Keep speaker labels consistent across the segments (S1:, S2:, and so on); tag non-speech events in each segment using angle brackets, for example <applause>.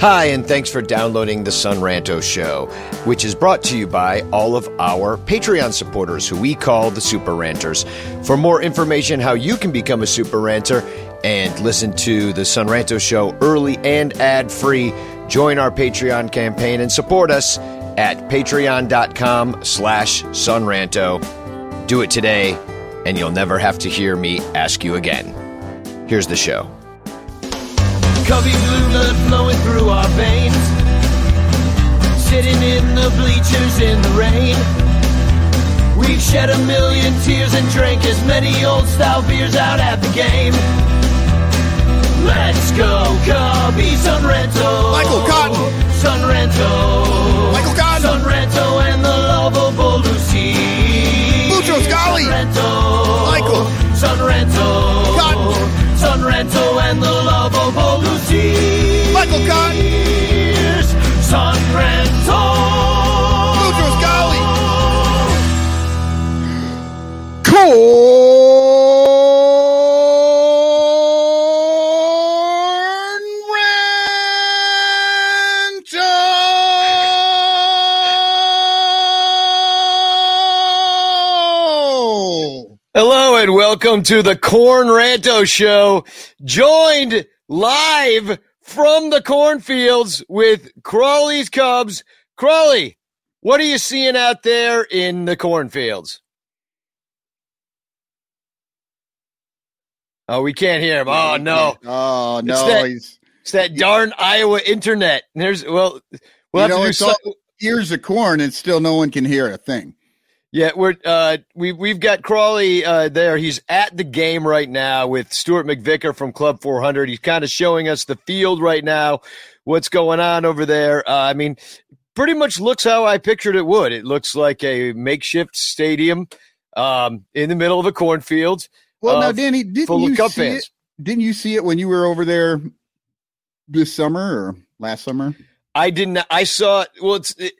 S1: Hi, and thanks for downloading the Son Ranto Show, which is brought to you by all of our Patreon supporters, who we call the Super Ranters. For more information how you can become a Super Ranter and listen to the Son Ranto Show early and ad free, join our Patreon campaign and support us at patreon.com slash sonranto. Do it today, and you'll never have to hear me ask you again. Here's the show.
S2: Cubby blue blood flowing through our veins. Sitting in the bleachers in the rain. We've shed a million tears and drank as many old style beers out at the game. Let's go, Cubby Son Ranto.
S3: Michael Cotton.
S2: Son Ranto.
S3: Michael Cotton.
S2: Son Ranto and the lovable Lucy.
S3: Boutros Ghali.
S2: Son Ranto.
S3: Michael.
S2: Son
S3: Ranto.
S2: Son Ranto and the lovable Lucy.
S3: Michael Cotton.
S2: Here's Son Ranto.
S3: Boutros Ghali. Corn
S1: welcome to the Corn Ranto Show, joined live from the cornfields with Crawley's Cubs. Crawley, what are you seeing out there in the cornfields? Oh, we can't hear him. Oh no,
S3: Oh
S1: It's
S3: no,
S1: that-
S3: he's
S1: it's that darn Iowa internet. There's well, we'll
S3: you know it's all ears of corn and still no one can hear a thing.
S1: Yeah, we're uh we we've got Crawley uh there. He's at the game right now with Stuart McVicker from Club 400. He's kind of showing us the field right now, what's going on over there. Uh, I mean, pretty much looks how I pictured it would. It looks like a makeshift stadium um in the middle of a cornfield.
S3: Well,
S1: uh,
S3: now, Danny, didn't you see
S1: fans.
S3: it? Didn't you see it when you were over there this summer or last summer?
S1: I didn't I saw it. well it's it,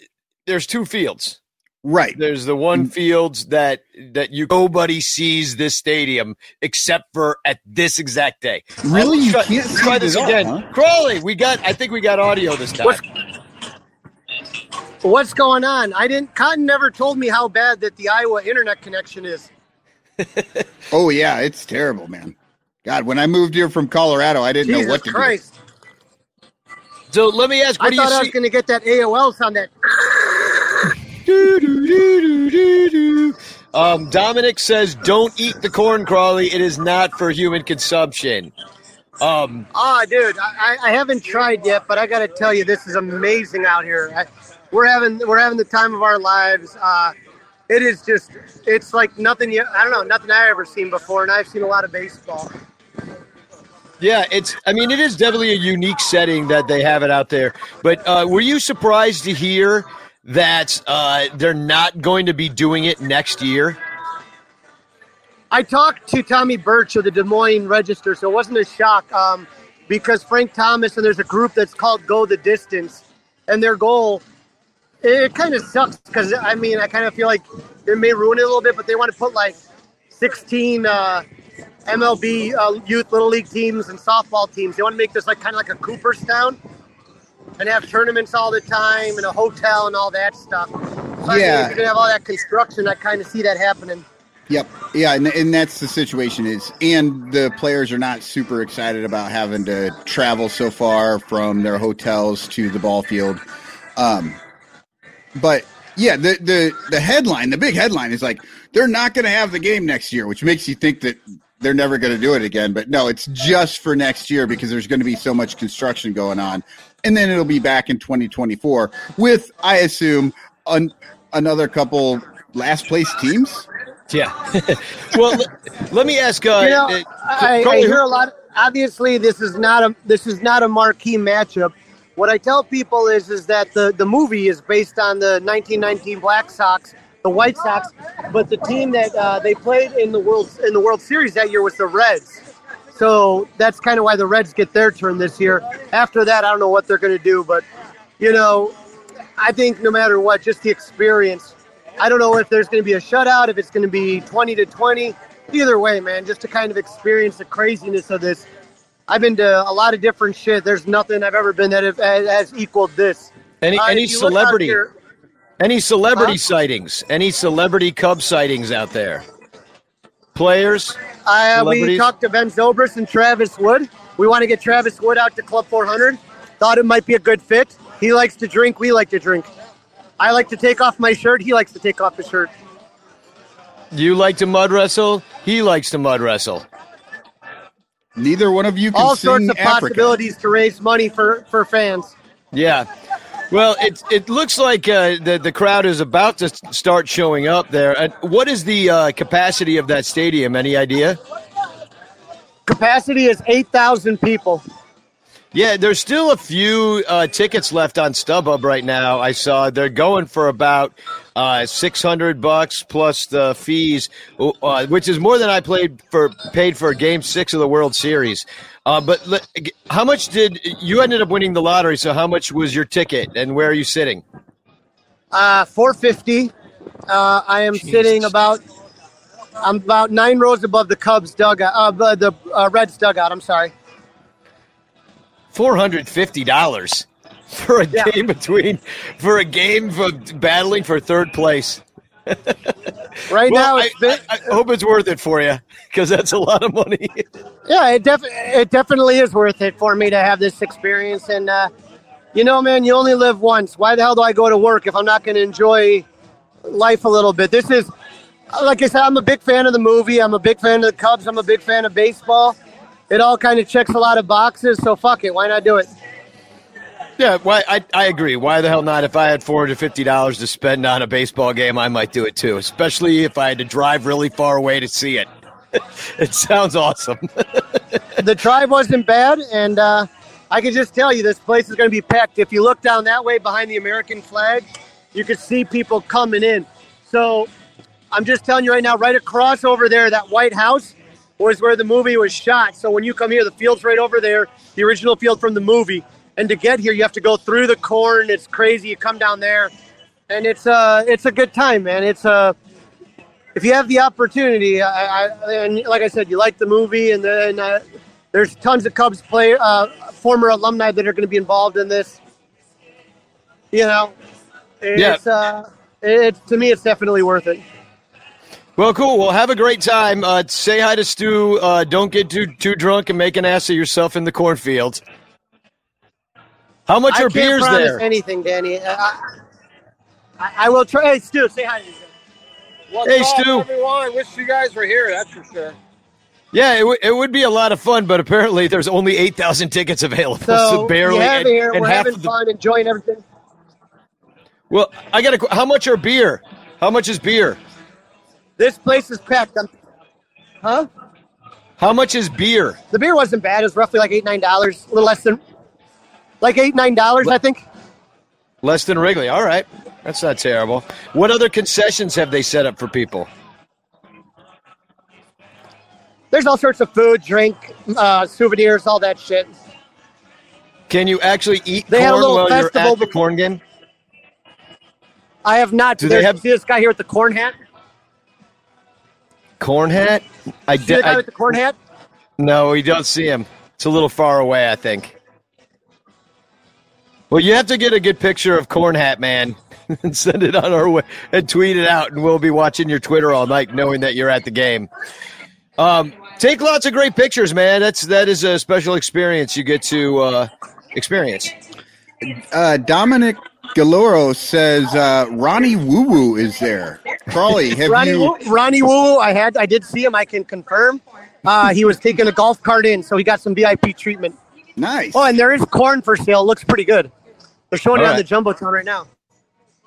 S1: there's two fields.
S3: Right.
S1: There's the one
S3: mm.
S1: fields that that you nobody sees this stadium except for at this exact day.
S3: Really?
S1: Let's
S3: You
S1: try,
S3: can't
S1: let's try this
S3: at all,
S1: again.
S3: huh?
S1: Crawley, we got. I think we got audio this time.
S4: What's- What's going on? I didn't. Cotton never told me how bad that the Iowa internet connection is. <laughs>
S3: Oh yeah, it's terrible, man. God, when I moved here from Colorado, I didn't know what to
S4: Christ!
S1: So let me ask. What
S4: I
S1: do
S4: thought
S1: you
S4: I was going to get that AOL sound. That <laughs>
S1: Um, Dominic says, "Don't eat the corn, Crawley. It is not for human consumption." Um,
S4: ah, dude, I, I haven't tried yet, but I got to tell you, this is amazing out here. I, we're having we're having the time of our lives. Uh, it is just, it's like nothing. You, I don't know, nothing I ever seen before, and I've seen a lot of baseball.
S1: yeah, it's. I mean, it is definitely a unique setting that they have it out there. But uh, were you surprised to hear that uh, they're not going to be doing it next year?
S4: I talked to Tommy Birch of the Des Moines Register, so it wasn't a shock um, because Frank Thomas and there's a group that's called Go the Distance, and their goal it kind of sucks because I mean I kind of feel like it may ruin it a little bit, but they want to put like 16 uh, MLB uh, youth little league teams and softball teams. They want to make this like kind of like a Cooperstown and have tournaments all the time and a hotel and all that stuff. So
S3: Yeah.
S4: you're gonna have all that construction, I kind of see that happening.
S3: Yep. Yeah, and, and that's the situation is and the players are not super excited about having to travel so far from their hotels to the ball field. Um but yeah, the the the headline, the big headline is like they're not going to have the game next year, which makes you think that they're never going to do it again. But no, it's just for next year because there's going to be so much construction going on, and then it'll be back in 2024 with, I assume, an, another couple last place teams.
S1: Yeah. <laughs> well, let, let me ask. Uh,
S4: you know,
S1: uh,
S4: I, I hear a lot. Obviously, this is not a this is not a marquee matchup, what I tell people is is that the the movie is based on the 1919 Black Sox, the White Sox, but the team that uh, they played in the World in the World Series that year was the Reds. So that's kind of why the Reds get their turn this year. After that, I don't know what they're going to do, but you know, I think no matter what, just the experience. I don't know if there's going to be a shutout, if it's going to be 20 to 20. Either way, man, just to kind of experience the craziness of this. I've been to a lot of different shit. There's nothing I've ever been that have, has equaled this.
S1: Any
S4: Uh,
S1: any
S4: if you look out
S1: celebrity
S4: here-
S1: any celebrity
S4: Huh?
S1: sightings? Any celebrity Cub sightings out there? Players?
S4: Uh, we talked to Ben Zobrist and Travis Wood. We want to get Travis Wood out to Club 400. Thought it might be a good fit. He likes to drink. We like to drink. I like to take off my shirt. He likes to take off his shirt.
S1: You like to mud wrestle? He likes to mud wrestle.
S3: Neither one of you can
S4: All
S3: sing
S4: sorts of
S3: Africa.
S4: possibilities to raise money for, for fans.
S1: Yeah. Well, it it looks like uh, the the crowd is about to start showing up there. Uh, what is the uh, capacity of that stadium? Any idea?
S4: Capacity is 8,000 people.
S1: Yeah, there's still a few uh, tickets left on StubHub right now. I saw they're going for about uh, six hundred bucks plus the fees, uh, which is more than I played for paid for Game Six of the World Series. Uh, but how much did you ended up winning the lottery? So how much was your ticket, and where are you sitting?
S4: Uh, 450. Uh, I am sitting about I'm about nine rows above the Cubs dugout, uh, the the, uh, Reds dugout. I'm sorry.
S1: Four hundred fifty dollars for a
S4: Yeah.
S1: game between for a game for battling for third place. <laughs>
S4: Right
S1: Well,
S4: now,
S1: I,
S4: it's been,
S1: I, I hope it's worth it for you because that's a lot of money. <laughs>
S4: yeah, it, def- it definitely is worth it for me to have this experience. And uh, you know, man, you only live once. Why the hell do I go to work if I'm not going to enjoy life a little bit? This is, like I said, I'm a big fan of the movie. I'm a big fan of the Cubs. I'm a big fan of baseball. It all kind of checks a lot of boxes. So fuck it. Why not do it?
S1: Yeah, why I, I agree. Why the hell not? If I had four hundred fifty dollars to spend on a baseball game, I might do it too. Especially if I had to drive really far away to see it. <laughs> it sounds awesome. <laughs>
S4: the drive wasn't bad, and uh, I can just tell you this place is going to be packed. If you look down that way behind the American flag, you can see people coming in. So I'm just telling you right now, right across over there, that White House was where the movie was shot. So when you come here, the field's right over there, the original field from the movie. And to get here, you have to go through the corn. It's crazy. You come down there, and it's uh, it's a good time, man. It's uh, if you have the opportunity, I, I, and like I said, you like the movie, and then uh, there's tons of Cubs play, uh, former alumni that are going to be involved in this. You know, it's uh, it, to me, it's definitely worth it.
S1: Well, cool. Well, have a great time. Uh, say hi to Stu. Uh, don't get too too drunk and make an ass of yourself in the cornfield. How much
S4: I
S1: are beers there?
S4: anything, Danny. Uh, I, I, will try. Hey, Stu, say hi.
S5: What's
S1: Hey,
S5: up,
S1: Stu.
S5: everyone? I wish you guys were here. That's for sure.
S1: Yeah, it, w- it would be a lot of fun, but apparently there's only eight thousand tickets available, so,
S4: So
S1: barely. and-
S4: here.
S1: and
S4: We're having
S1: the-
S4: fun, enjoying everything.
S1: Well, I got to. How much are beer? How much is beer?
S4: This place is packed. I'm, huh?
S1: How much is beer?
S4: The beer wasn't bad. It was roughly like eight, nine dollars, a little less than, like eight, nine dollars, I think.
S1: Less than Wrigley. All right, that's not terrible. What other concessions have they set up for people?
S4: There's all sorts of food, drink, uh, souvenirs, all that shit.
S1: Can you actually eat
S4: They had a
S1: corn
S4: little
S1: while you're
S4: festival
S1: at the corn game?
S4: I have not.
S1: Do they have-
S4: see this guy here with the corn hat?
S1: Corn hat? I,
S4: See the
S1: did.
S4: guy with the corn hat?
S1: no, we don't see him. It's a little far away, I think. Well, you have to get a good picture of Corn Hat Man <laughs> and send it on our way and tweet it out, and we'll be watching your Twitter all night, knowing that you're at the game. Um, take lots of great pictures, man. That's that is a special experience you get to uh, experience.
S3: Uh, Dominic Galoro says uh, Ronnie Woo Woo is there. Crawley, have
S4: Ronnie
S3: you?
S4: Woo, Ronnie Woo, I had, I did see him. I can confirm. Uh, he was taking a golf cart in, so he got some VIP treatment.
S3: Nice.
S4: Oh, and there is corn for sale. Looks pretty good. They're showing it
S1: All
S4: on the
S1: right.
S4: jumbotron right now.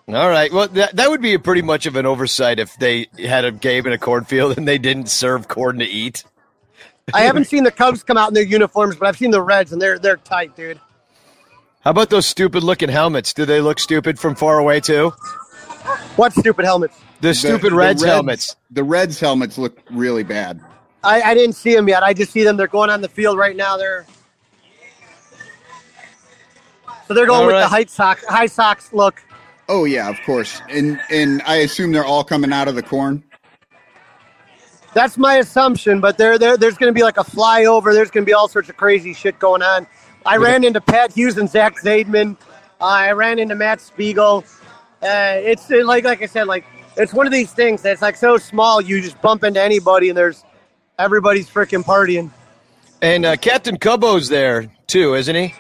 S1: All right. Well, that that would be a pretty much of an oversight if they had a game in a cornfield and they didn't serve corn to eat.
S4: I haven't seen the Cubs come out in their uniforms, but I've seen the Reds, and they're they're tight, dude.
S1: How about those stupid looking helmets? Do they look stupid from far away too?
S4: What stupid helmets?
S1: The stupid Reds, helmets.
S3: The Reds helmets look really bad.
S4: I, I didn't see them yet. I just see them. They're going on the field right now. They're so they're going
S1: All
S4: with
S1: right.
S4: the high socks, high socks look.
S3: Oh yeah, of course. And and I assume they're all coming out of the corn.
S4: That's my assumption, but there, there there's going to be like a flyover. There's going to be all sorts of crazy shit going on. I ran into Pat Hughes and Zach Zaidman. Uh, I ran into Matt Spiegel. Uh, it's like like I said, like it's one of these things that's like so small. You just bump into anybody, and there's everybody's freaking partying.
S1: And uh, Captain Cubbo's there too, isn't he?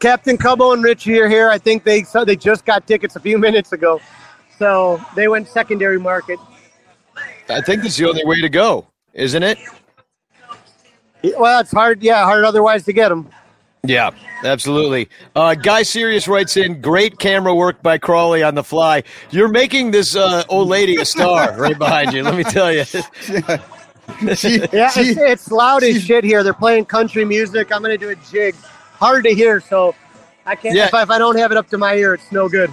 S4: Captain Cubbo and Richie are here. I think they so they just got tickets a few <laughs> minutes ago, so they went secondary market.
S1: I think that's the only way to go, isn't it?
S4: Well, it's hard, yeah, hard otherwise to get them.
S1: Yeah, absolutely. Uh, Guy Serious writes in, great camera work by Crawley on the fly. You're making this uh, old lady a star <laughs> right behind you, let me tell you. <laughs>
S3: She,
S4: Yeah,
S3: she-
S4: it's, it's loud as shit here. They're playing country music. I'm gonna do a jig. Hard to hear, so I can't.
S1: Yeah.
S4: If, I, if I don't have it up to my ear, it's no good.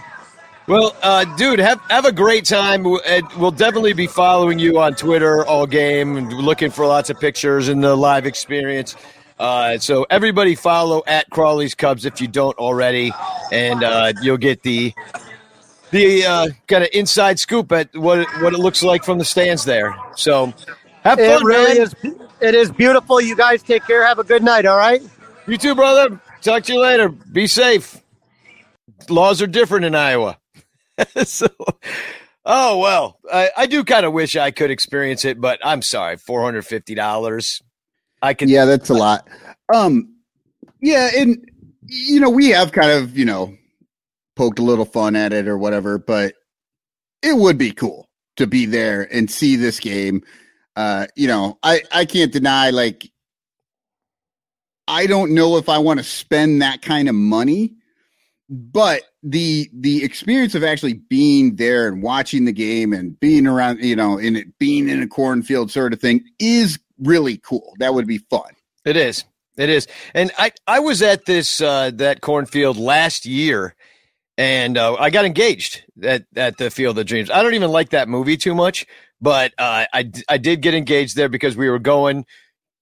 S1: Well, uh, dude, have have a great time. We'll definitely be following you on Twitter all game and looking for lots of pictures and the live experience. Uh, so everybody follow at Crawley's Cubs if you don't already, and uh, you'll get the the uh, kind of inside scoop at what it, what it looks like from the stands there. So have
S4: It
S1: fun,
S4: really
S1: man.
S4: is. It is beautiful. You guys take care. Have a good night. All right.
S1: You too, brother. Talk to you later. Be safe. Laws are different in Iowa. <laughs> so, oh well, I, I do kind of wish I could experience it, but I'm sorry, four hundred fifty dollars. I can.
S3: yeah, that's a lot. Um, yeah, and you know we have kind of you know poked a little fun at it or whatever, but it would be cool to be there and see this game. Uh, you know, I I can't deny like I don't know if I want to spend that kind of money, but the the experience of actually being there and watching the game and being around, you know, in it being in a cornfield sort of thing is really cool. That would be fun.
S1: It is. It is. And I I was at this uh, that cornfield last year, and uh, I got engaged at at the Field of Dreams. I don't even like that movie too much, but uh, I, I did get engaged there because we were going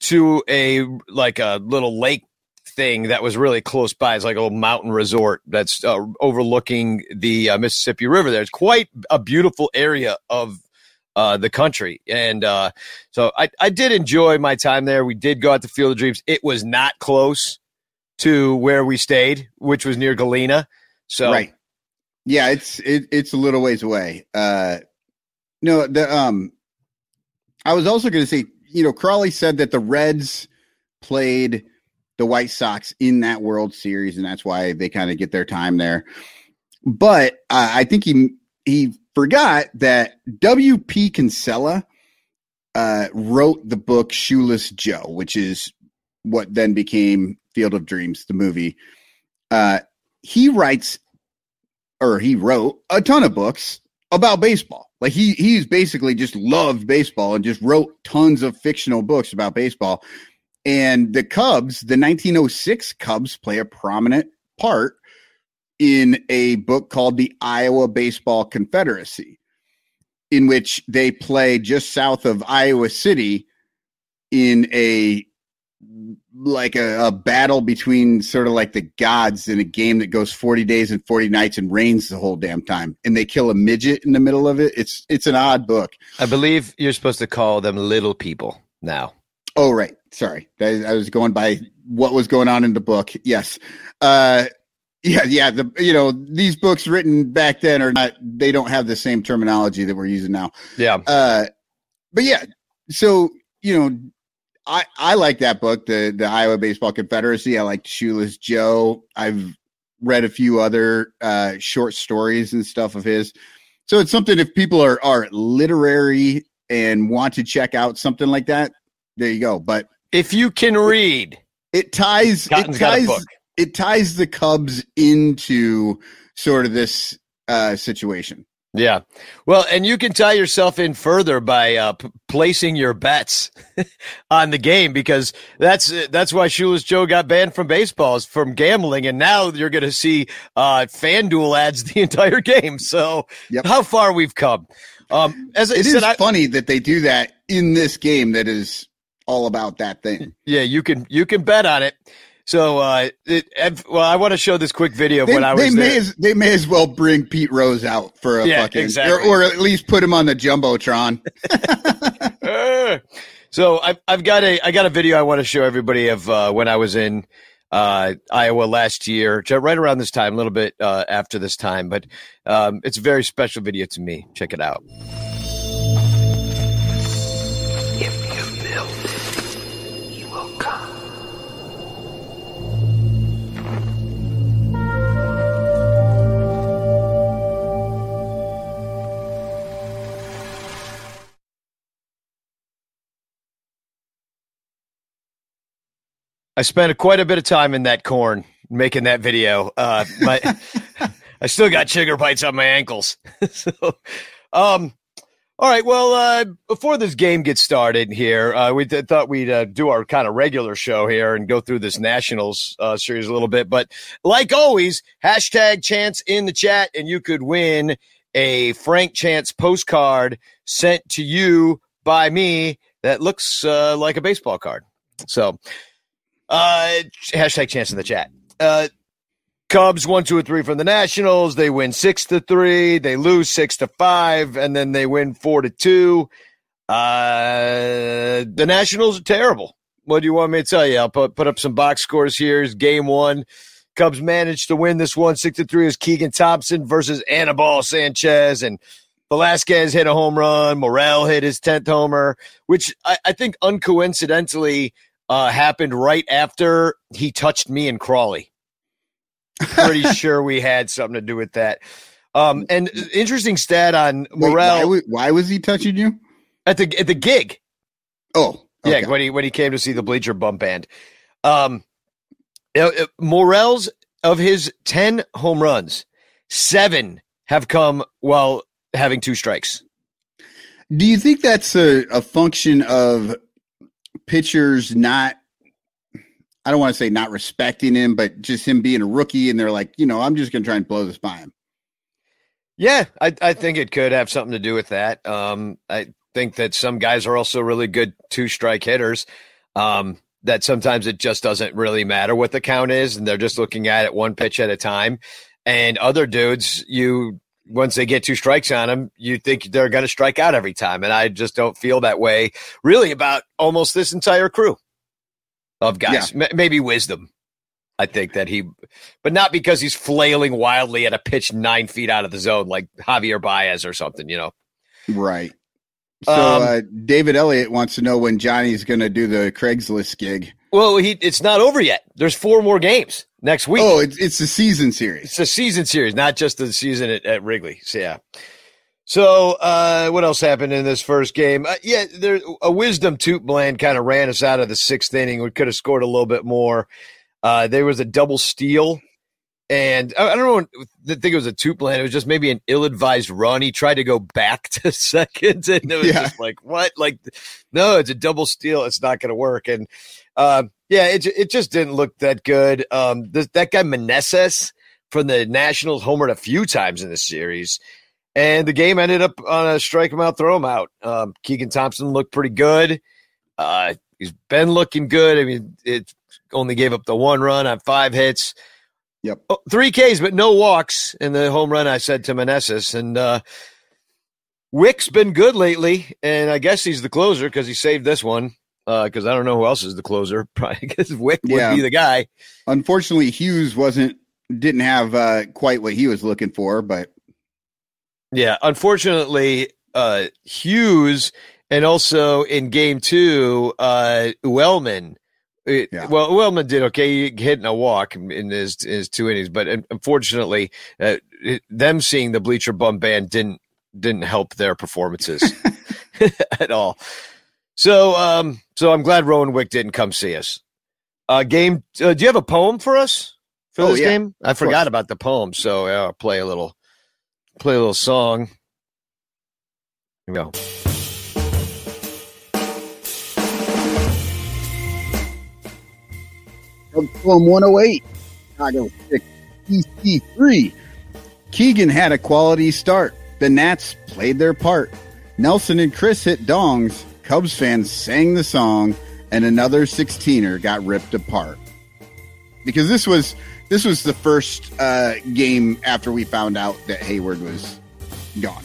S1: to a like a little lake thing that was really close by. It's like a little mountain resort that's uh, overlooking the uh, Mississippi River. There, it's quite a beautiful area of uh, the country, and uh, so I I did enjoy my time there. We did go out to Field of Dreams. It was not close to where we stayed, which was near Galena. So
S3: right yeah it's it, it's a little ways away uh no the um i was also going to say you know crawley said that the reds played the white sox in that world series and that's why they kind of get their time there but uh, i think he he forgot that wp kinsella uh wrote the book shoeless joe which is what then became field of dreams the movie uh he writes or he wrote a ton of books about baseball. Like he he's basically just loved baseball and just wrote tons of fictional books about baseball. And the Cubs, the 1906 Cubs play a prominent part in a book called The Iowa Baseball Confederacy, in which they play just south of Iowa City in a like a, a battle between sort of like the gods in a game that goes 40 days and 40 nights and rains the whole damn time and they kill a midget in the middle of it. It's it's an odd book.
S1: I believe you're supposed to call them little people now.
S3: oh right. Sorry. I, I was going by what was going on in the book. Yes. Uh yeah yeah the you know these books written back then are not they don't have the same terminology that we're using now.
S1: Yeah.
S3: uh but yeah so you know i i like that book the the iowa baseball confederacy. I like shoeless joe. I've read a few other uh short stories and stuff of his. So it's something if people are are literary and want to check out something like that there you go. But
S1: If you can read,
S3: it ties it
S1: Cotton's got a
S3: ties
S1: book.
S3: It ties the cubs into sort of this uh situation
S1: Yeah. Well, and you can tie yourself in further by uh, p- placing your bets <laughs> on the game because that's that's why Shoeless Joe got banned from baseball is from gambling, and now you're going to see uh, FanDuel ads <laughs> the entire game. So
S3: Yep.
S1: how far we've come. Um, as I
S3: It
S1: said,
S3: is
S1: I,
S3: funny that they do that in this game that is all about that thing. <laughs>
S1: yeah, you can you can bet on it. So, uh, it, well, I want to show this quick video of
S3: They,
S1: when I
S3: they
S1: was
S3: may
S1: there.
S3: as, they may as well bring Pete Rose out for a
S1: Yeah,
S3: fucking
S1: exactly.
S3: or, or at least put him on the jumbotron. <laughs>
S1: So I've I've got a I got a video I want to show everybody of uh, when I was in uh, Iowa last year, right around this time, a little bit uh, after this time, but um, it's a very special video to me. Check it out. I spent quite a bit of time in that corn making that video. Uh, my, <laughs> I still got chigger bites on my ankles. <laughs> so, um, all right. Well, uh, before this game gets started here, uh, we th- thought we'd uh, do our kind of regular show here and go through this Nationals uh, series a little bit. But like always, hashtag chance in the chat, and you could win a Frank Chance postcard sent to you by me that looks uh, like a baseball card. So, uh, hashtag chance in the chat. Uh, Cubs one, two, or three from the Nationals. They win six to three. They lose six to five, and then they win four to two. Uh, the Nationals are terrible. What do you want me to tell you? I'll put put up some box scores here. Here's game one. Cubs managed to win this one six to three. Is Keegan Thompson versus Anibal Sanchez and Velasquez hit a home run. Morel hit his tenth homer, which I, I think uncoincidentally uh, happened right after he touched me and Crawley. Pretty <laughs> sure we had something to do with that. Um, and interesting stat on
S3: Wait,
S1: Morel
S3: why, why was he touching you?
S1: at the at the gig.
S3: Oh, okay.
S1: Yeah, when he when he came to see the Bleacher Bum Band. Um, uh, uh, Morel's of his ten home runs, seven have come while having two strikes.
S3: Do you think that's a, a function of pitchers not? I don't want to say not respecting him, but just him being a rookie, and they're like, you know, I'm just to try and blow this by him.
S1: Yeah, I, I think it could have something to do with that. Um, I think that some guys are also really good two strike hitters. Um, that sometimes it just doesn't really matter what the count is, and they're just looking at it one pitch at a time. And other dudes, you once they get two strikes on them, you think they're going to strike out every time. And I just don't feel that way really about almost this entire crew of guys. M- maybe wisdom. I think that he, but not because he's flailing wildly at a pitch nine feet out of the zone like Javier Baez or something, you know.
S3: Right. So
S1: Um,
S3: uh, David Elliott wants to know when Johnny's going to do the Craigslist gig.
S1: Well, he it's not over yet. There's four more games next week.
S3: Oh, it's it's the season series.
S1: It's a season series, not just the season at, at Wrigley. So yeah. So uh, what else happened in this first game? Uh, yeah, there a wisdom toot bland kind of ran us out of the sixth inning. We could have scored a little bit more. Uh, there was a double steal, and I, I don't know. I think it was a toot bland. It was just maybe an ill-advised run. He tried to go back <laughs> to second, and it was
S3: Yeah.
S1: just like what? Like, no, it's a double steal. It's not going to work. And uh, yeah, it it just didn't look that good. Um, th- that guy Meneses from the Nationals homered a few times in the series, and the game ended up on a strike him out, throw him out. Um, Keegan Thompson looked pretty good. Uh, he's been looking good. I mean, it only gave up the one run on five hits.
S3: Yep.
S1: Oh, three Ks, but no walks in the home run. I said to Meneses, and uh, Wick's been good lately, and I guess he's the closer because he saved this one. Because I don't know who else is the closer. <laughs> Probably because Wick
S3: Yeah.
S1: would be the guy.
S3: Unfortunately, Hughes wasn't didn't have uh, quite what he was looking for, but
S1: Yeah, unfortunately, uh, Hughes and also in game two, uh, Uelmen. it-
S3: Yeah.
S1: Well, Uelmen did okay, hitting a walk in his his two innings, but unfortunately, uh, it, them seeing the bleacher bum band didn't didn't help their performances <laughs> <laughs> at all. So, um, so I'm glad Rowan Wick didn't come see us. Uh, game. Uh, do you have a poem for us for
S3: Oh,
S1: this
S3: yeah,
S1: game? I forgot
S3: course.
S1: about the poem, so I'll play a little play a little song. Here we go.
S3: From 108, Chicago 6, DC 3. Keegan had a quality start. The Nats played their part. Nelson and Chris hit dongs. Cubs fans sang the song, and another 16er got ripped apart. Because this was this was the first uh, game after we found out that Hayward was gone.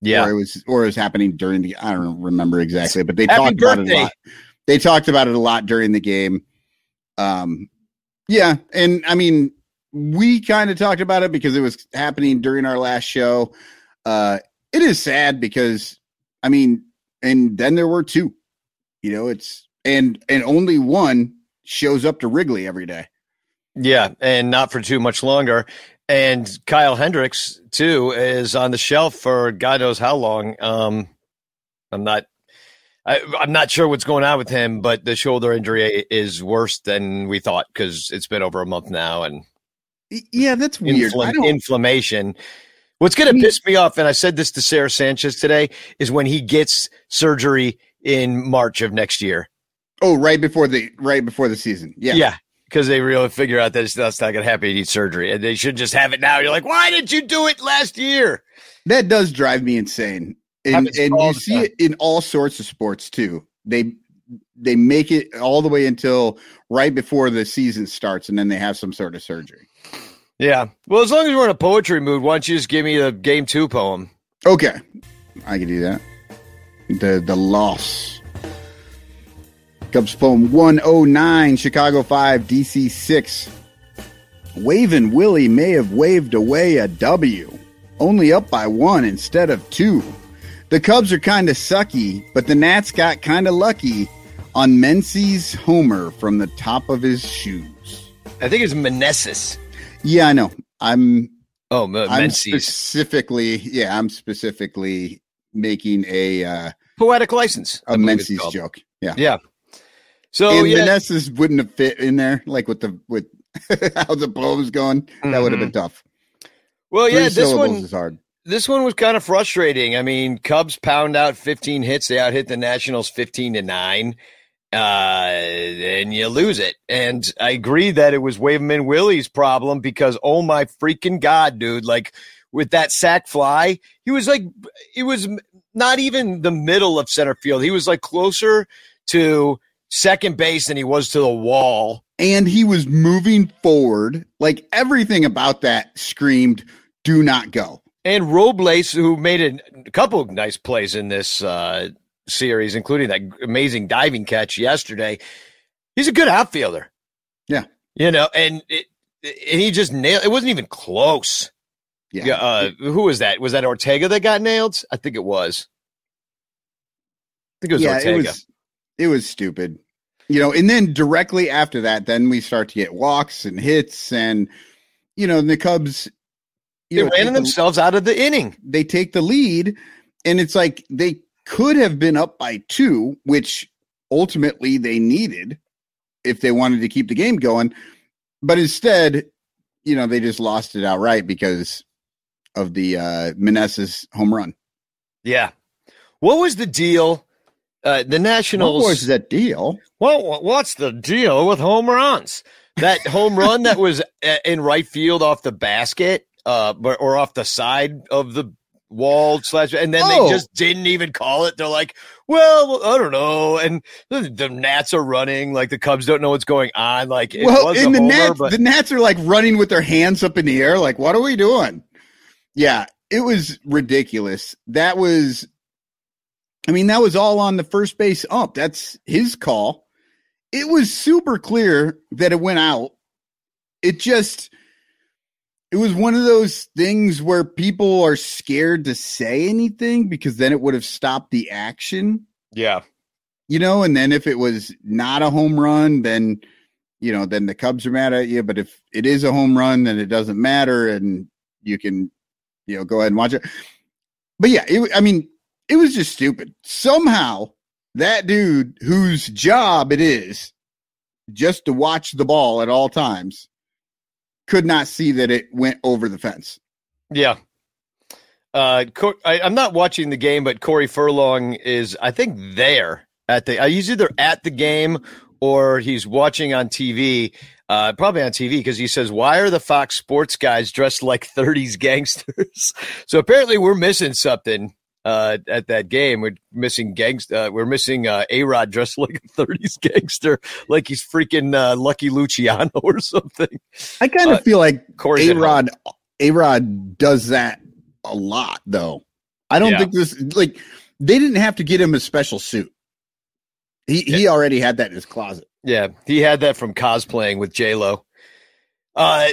S1: Yeah.
S3: or it was or it was happening during the I don't remember exactly, but they
S1: Happy
S3: talked about it a lot. They talked about it a lot during the game. Um, yeah, and I mean, we kind of talked about it because it was happening during our last show. Uh, it is sad because I mean, and then there were two. You know, it's and and only one shows up to Wrigley every day.
S1: Yeah, and not for too much longer. And Kyle Hendricks too is on the shelf for God knows how long. Um, I'm not. I, I'm not sure what's going on with him, but the shoulder injury is worse than we thought because it's been over a month now, and
S3: Yeah, that's weird.
S1: Infl- inflammation. What's going to
S3: mm.
S1: piss me off, and I said this to Sarah Sanchez today, is when he gets surgery in March of next year.
S3: oh, right before the right before the season. Yeah,
S1: Yeah. Because they really figure out that it's that's not going to happen. He needs surgery, and they should just have it now. You're like, why did you do it last year?
S3: That does drive me insane. And and you see
S1: time.
S3: it in all sorts of sports too. They they make it all the way until right before the season starts and then they have some sort of surgery.
S1: Yeah. Well, as long as we're in a poetry mood, why don't you just give me the game two poem?
S3: Okay. I can do that. The the loss. Cubs poem 109, Chicago 5, DC 6. Waving Willie may have waved away a W, only up by one instead of two. The Cubs are kind of sucky, but the Nats got kind of lucky on Menzies' homer from the top of his shoes.
S1: I think it's Meneses.
S3: Yeah, I know. I'm
S1: Oh, M-
S3: I'm
S1: Menzies.
S3: specifically, yeah, I'm specifically making a uh,
S1: Poetic license.
S3: A Menzies joke. Yeah,
S1: Yeah. So,
S3: and
S1: yeah.
S3: Vanessa's wouldn't have fit in there, like with the with <laughs> how the poem's going. That would have been tough.
S1: well,
S3: Three
S1: Mm-hmm. yeah, this one
S3: is hard.
S1: this one was kind of frustrating. I mean, Cubs pound out 15 hits. They out hit the Nationals 15 to 9. Uh, and you lose it. And I agree that it was Waveman Willie's problem because, oh my freaking God, dude. Like with that sack fly, he was like, it was not even the middle of center field. He was like closer to second base than he was to the wall.
S3: And he was moving forward. Like everything about that screamed, "Do not go."
S1: And Robles, who made a, a couple of nice plays in this uh, series, including that amazing diving catch yesterday, he's a good outfielder.
S3: Yeah.
S1: You know, and it, and he just nailed it. wasn't even close.
S3: Yeah,
S1: Yeah. Uh, who was that? Was that Ortega that got nailed? I think it was. I think it was
S3: yeah,
S1: Ortega.
S3: it was it was stupid. You know, and then directly after that, then we start to get walks and hits, and you know, the Cubs. You
S1: they
S3: know,
S1: ran
S3: take the-
S1: themselves out of the inning.
S3: they take the lead and it's like they could have been up by two which ultimately they needed if they wanted to keep the game going but instead you know they just lost it outright because of the uh Meneses home run
S1: Yeah. What was the deal? Uh, the Nationals.
S3: what was that deal
S1: Well, what's the deal with home runs? That home run that was uh, in right field off the basket, uh, but- or off the side of the wall slash, and then
S3: Oh.
S1: they just didn't even call it. They're like, well, I don't know, and the, the Nats are running. Like the Cubs don't know what's going on. Like, it
S3: well in the
S1: homer,
S3: nats
S1: but
S3: the nats are like running with their hands up in the air. Like what are we doing? Yeah it was ridiculous. That was i mean that was all on the first base ump. That's his call. It was super clear that it went out. It just it was one of those things where people are scared to say anything because then it would have stopped the action
S1: yeah,
S3: you know, and then if it was not a home run, then you know, then the Cubs are mad at you. But if it is a home run, then it doesn't matter, and you can, you know, go ahead and watch it. But yeah, it, I mean, it was just stupid. Somehow, that dude whose job it is just to watch the ball at all times could not see that it went over the fence.
S1: yeah. Uh, I, I'm not watching the game, but Corey Furlong is, I think, there at the. Uh, he's either at the game or he's watching on TV. Uh, probably on TV because he says, "Why are the Fox Sports guys dressed like '30s gangsters?" <laughs> so apparently, we're missing something uh, at that game. We're missing gangs. Uh, we're missing uh, A Rod dressed <laughs> like a '30s gangster, like he's freaking uh, Lucky Luciano <laughs> or something.
S3: I kind of
S1: Uh,
S3: feel like A. Rod A Rod does that a lot though. I don't
S1: Yeah.
S3: think this like they didn't have to get him a special suit. He he already had that in his closet.
S1: Yeah, he had that from cosplaying with J Lo. Uh,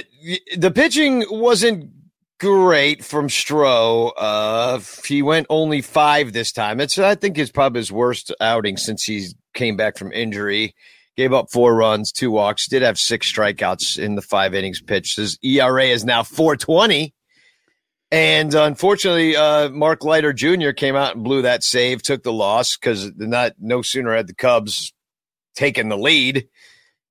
S1: the pitching wasn't great from Stroh. Uh, he went only five this time. It's I think it's probably his worst outing since he came back from injury. Gave up four runs, two walks. Did have six strikeouts in the five innings pitched. His ERA is now four twenty. And unfortunately, uh, Mark Leiter Jr. came out and blew that save, took the loss because not no sooner had the Cubs taken the lead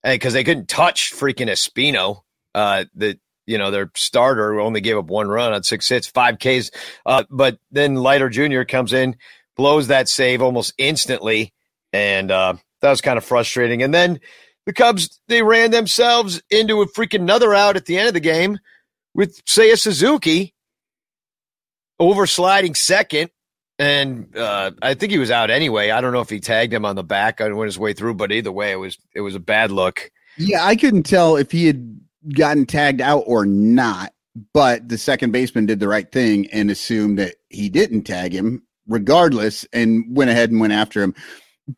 S1: because they couldn't touch freaking Espino. Uh, that you know their starter only gave up one run on six hits, five Ks. Uh, but then Leiter Jr. comes in, blows that save almost instantly, and uh, that was kind of frustrating. And then the Cubs they ran themselves into a freaking another out at the end of the game with Seiya Suzuki oversliding second. And uh, I think he was out anyway. I don't know if he tagged him on the back and went his way through, but either way, it was it was a bad look.
S3: Yeah, I couldn't tell if he had gotten tagged out or not, but the second baseman did the right thing and assumed that he didn't tag him regardless and went ahead and went after him.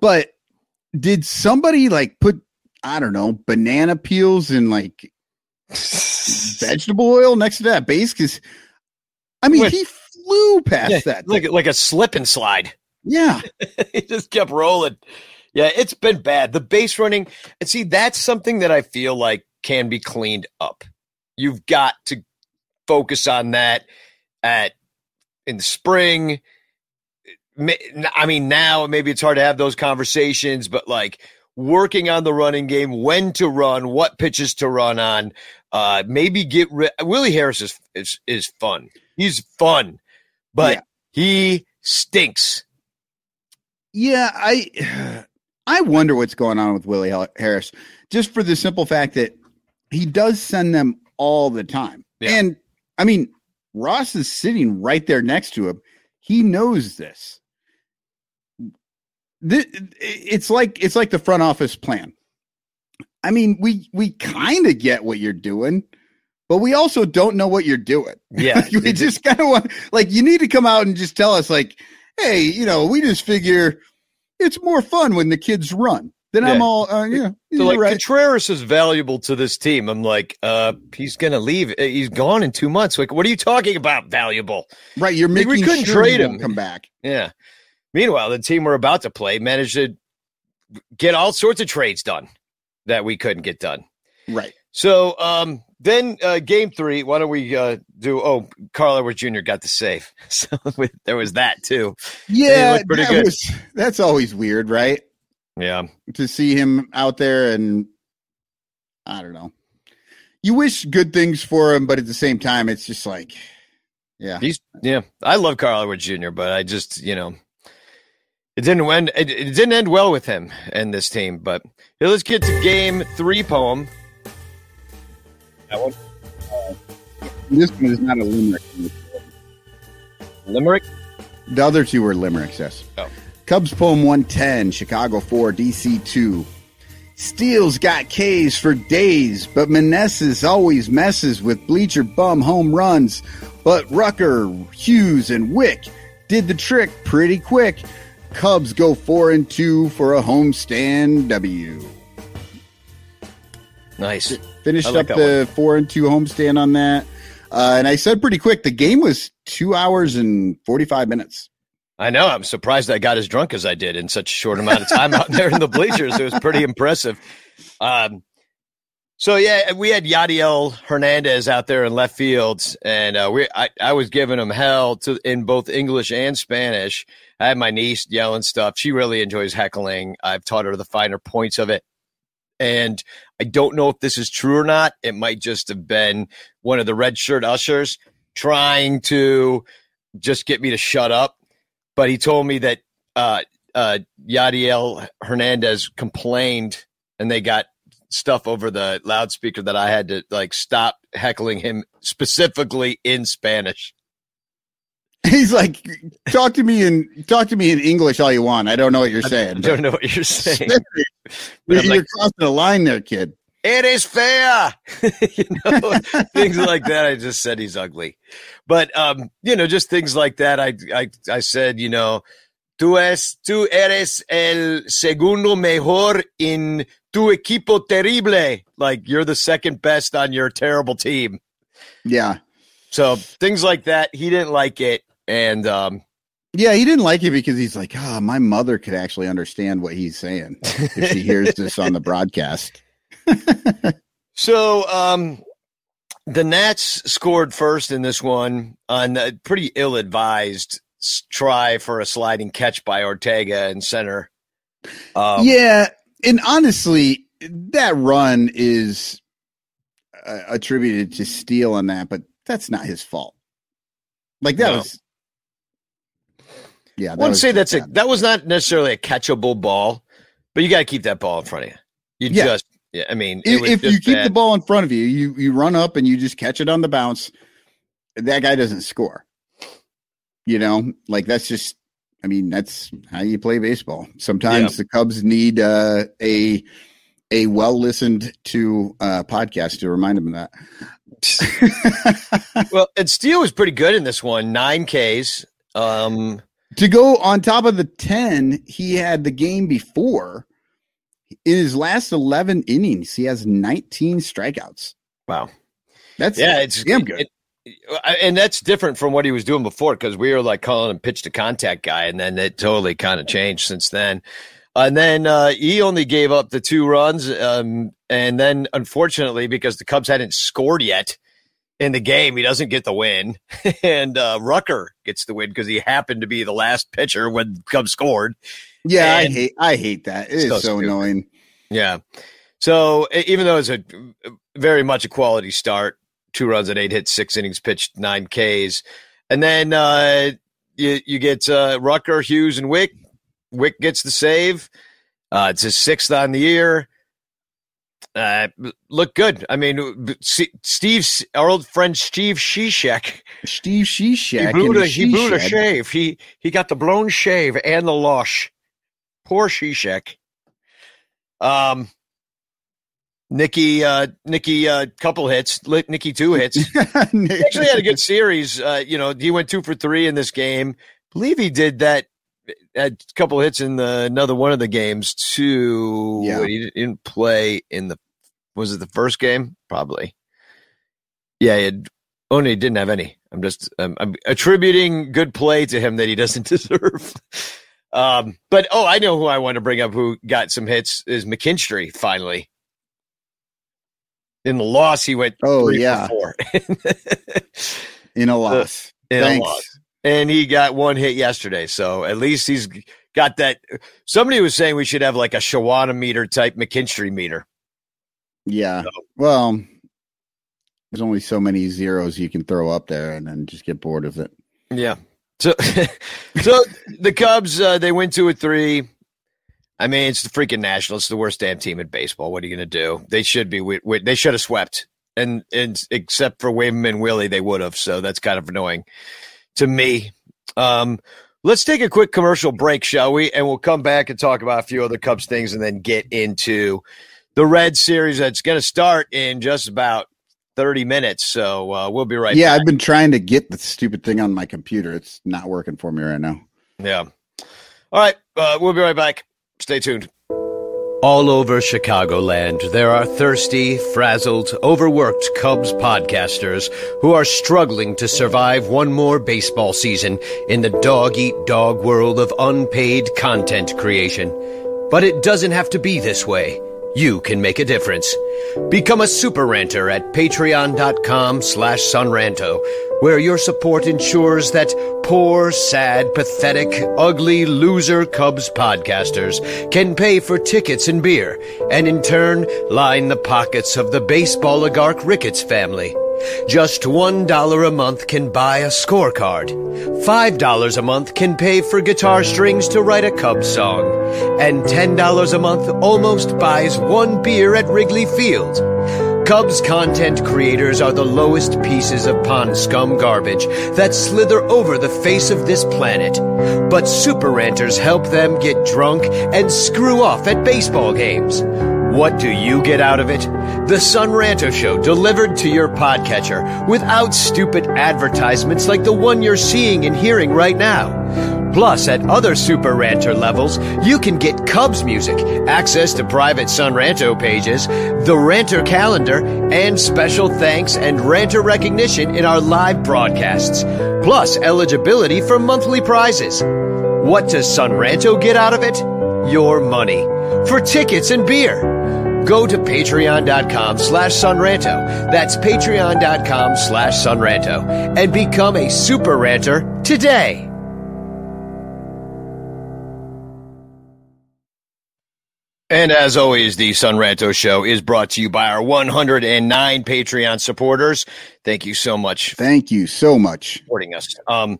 S3: But did somebody like put I don't know, banana peels and like <laughs> vegetable oil next to that base cuz I mean,
S1: Wait.
S3: he flew past
S1: Yeah,
S3: that.
S1: like like a slip and slide.
S3: yeah. <laughs>
S1: he just kept rolling. Yeah, it's been bad. The base running, and see, that's something that I feel like can be cleaned up. You've got to focus on that at in the spring. I mean, now maybe it's hard to have those conversations, but like working on the running game, when to run, what pitches to run on. Uh, maybe get rid. Willie Harris is is is fun. He's fun, but
S3: Yeah.
S1: he stinks.
S3: Yeah, I <sighs> I wonder what's going on with Willie Harris, just for the simple fact that he does send them all the time.
S1: Yeah.
S3: And I mean, Ross is sitting right there next to him. He knows this. Th- It's like it's like the front office plan. I mean, we we kind of get what you're doing, but we also don't know what you're doing. <laughs>
S1: Yeah,
S3: we just kind of want like you need to come out and just tell us like, hey, you know, we just figure it's more fun when the kids run. Then I'm all, uh, yeah,
S1: So like
S3: right.
S1: Contreras is valuable to this team. I'm like, uh, he's gonna leave. Uh, He's gone in two months. Like, what are you talking about? Valuable?
S3: right, you're
S1: Like,
S3: making
S1: we couldn't
S3: sure
S1: trade him.
S3: Come back.
S1: Yeah. Meanwhile, the team we're about to play managed to get all sorts of trades done that we couldn't get done.
S3: Right.
S1: So um, then uh, game three. Why don't we uh, do? Oh, Carl Edwards Jr. got the save, <laughs> so <laughs> there was that too.
S3: Yeah,
S1: pretty
S3: that
S1: good.
S3: was- that's always weird, right?
S1: Yeah,
S3: To see him out there and I don't know. You wish good things for him, but at the same time, it's just like, yeah,
S1: he's yeah. I love Carl Edwards Jr., but I just you know. It didn't end. It, it didn't end well with him and this team. But here, let's get to game three poem. That one,
S3: this one is not a limerick.
S1: limerick.
S3: The other two were limericks, yes.
S1: Oh.
S3: Cubs poem 110, Chicago 4, DC 2. Steele's got K's for days, but Meneses always messes with bleacher bum home runs. But Rucker, Hughes, and Wick did the trick pretty quick. Cubs go 4 and 2 for a homestand W.
S1: Nice.
S3: Finished
S1: like
S3: up the 4 and 2 homestand on that. Uh, and I said pretty quick, the game was 2 hours and 45 minutes.
S1: I know. I'm surprised I got as drunk as I did in such a short amount of time out there in the bleachers. It was pretty impressive. Um, so yeah, we had Yadiel Hernandez out there in left fields, and uh, we I, I was giving him hell to in both English and Spanish. I had my niece yelling stuff. She really enjoys heckling. I've taught her the finer points of it. And I don't know if this is true or not. It might just have been one of the red shirt ushers trying to just get me to shut up. But he told me that uh, uh, Yadiel Hernandez complained, and they got stuff over the loudspeaker that I had to like stop heckling him specifically in Spanish. <laughs>
S3: He's like, talk to me in talk to me in English all you want. I don't know what you're saying.
S1: I don't know what you're saying. <laughs>
S3: You're,
S1: like-
S3: you're crossing a line there, kid.
S1: It is fair. <laughs> you know, things like that. I just said he's ugly, but um, you know, just things like that. I I I said, you know, tú es tú eres el segundo mejor in tu equipo terrible. Like you're the second best on your terrible team.
S3: Yeah.
S1: So things like that. He didn't like it, and um,
S3: Yeah, he didn't like it because he's like, ah, my mother could actually understand what he's saying if she hears this on the broadcast. <laughs>
S1: So um the Nats scored first in this one on a pretty ill-advised try for a sliding catch by Ortega in center. Um,
S3: yeah, and honestly, that run is uh, attributed to Steele on that, but that's not his fault. Like that
S1: No.
S3: was. Yeah,
S1: I wouldn't say that's a that was not necessarily a catchable ball, but you got to keep that ball in front of you. You
S3: Yeah.
S1: just yeah, I mean,
S3: If, if you keep the ball in front of you, you you run up and you just catch it on the bounce. That guy doesn't score. You know, like that's just. I mean, that's how you play baseball. Sometimes the Cubs need uh, a a well listened to uh, podcast to remind them of that. <laughs>
S1: well, and Steele was pretty good in this one, nine Ks. Um,
S3: to go on top of the 10 he had the game before in his last 11 innings he has 19 strikeouts
S1: wow.
S3: that's
S1: Yeah, it's
S3: damn good
S1: it- and that's different from what he was doing before because we were like calling him pitch to contact guy, and then it totally kind of changed since then. And then uh, he only gave up the two runs, um, and then unfortunately, because the Cubs hadn't scored yet in the game, he doesn't get the win, <laughs> and uh, Rucker gets the win because he happened to be the last pitcher when the Cubs scored.
S3: yeah
S1: and-
S3: i hate i hate that it's
S1: So
S3: so, annoying
S1: Yeah. So even though it's a very much a quality start, two runs and eight hits, six innings pitched, nine Ks, and then uh, you you get uh, Rucker, Hughes, and Wick. Wick gets the save. Uh, it's his sixth on the year. Uh, look good. I mean, Steve, our old friend Steve Shishak,
S3: steve Shishak
S1: he blew the
S3: the
S1: he blew the shave. He he got the blown shave and the losh. Poor Shishak. Um, Nikki, uh, Nikki, uh, couple hits. Nikki, two hits. <laughs> He actually had a good series. Uh, you know, he went two for three in this game. believe he did that. Had A couple hits in the another one of the games too.
S3: Yeah.
S1: He didn't play in the. Was it the first game? Probably. Yeah, he had, oh no, he didn't have any. I'm just um, I'm attributing good play to him that he doesn't <laughs> deserve. Um, but oh, I know who I want to bring up who got some hits is McKinstry finally. In the loss, he went
S3: Oh,
S1: three
S3: yeah.
S1: four. <laughs>
S3: in a loss
S1: in a
S3: thanks
S1: loss. and he got one hit yesterday. So at least he's got that. Somebody was saying we should have like a Shawon-O-Meter type McKinstry meter.
S3: yeah well there's only so many zeros you can throw up there and then just get bored of it
S1: Yeah. So, <laughs> so the Cubs uh, they win two or three. I mean, it's the freaking Nationals, it's the worst damn team in baseball. What are you going to do? They should be. wi- wi- They should have swept, and and except for Wim and Willie, they would have. So that's kind of annoying to me. Um, let's take a quick commercial break, shall we? And we'll come back and talk about a few other Cubs things, and then get into the Red Series that's going to start in just about thirty minutes. So uh, we'll be right.
S3: yeah
S1: back.
S3: i've been trying to get the stupid thing on my computer it's not working for me right now
S1: Yeah. All right. Uh, we'll be right back. Stay tuned. All over Chicagoland, there are thirsty, frazzled, overworked Cubs podcasters who are struggling to survive one more baseball season in the dog eat dog world of unpaid content creation. But it doesn't have to be this way. You can make a difference. Become a super ranter at patreon.com slash sonranto, where your support ensures that poor, sad, pathetic, ugly, loser Cubs podcasters can pay for tickets and beer, and in turn line the pockets of the baseball oligarch Ricketts family. Just $1 a month can buy a scorecard. $5 a month can pay for guitar strings to write a Cubs song. And $10 a month almost buys one beer at Wrigley Field. Cubs content creators are the lowest pieces of pond scum garbage that slither over the face of this planet. But super ranters help them get drunk and screw off at baseball games. What do you get out of it? The Son Ranto Show delivered to your podcatcher without stupid advertisements like the one you're seeing and hearing right now. Plus, at other Super Ranter levels, you can get Cubs music, access to private Son Ranto pages, the Ranter calendar, and special thanks and Ranter recognition in our live broadcasts. Plus, eligibility for monthly prizes. What does Son Ranto get out of it? Your money. For tickets and beer. Go to patreon.com slash sonranto. That's patreon.com slash sonranto. And become a super ranter today. And as always, the Sonranto Show is brought to you by our 109 Patreon supporters. Thank you so much
S3: Thank you so much.
S1: supporting us. Um,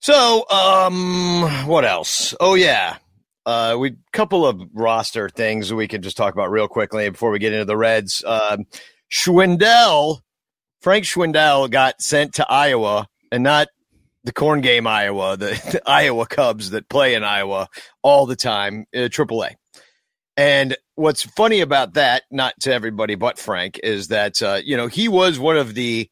S1: so, um, what else? Oh yeah, uh, we couple of roster things we could just talk about real quickly before we get into the Reds. Um, Schwindel, Frank Schwindel got sent to Iowa, and not the corn game Iowa, the, the Iowa Cubs that play in Iowa all the time, uh, AAA. And what's funny about that, not to everybody but Frank, is that uh, you know he was one of the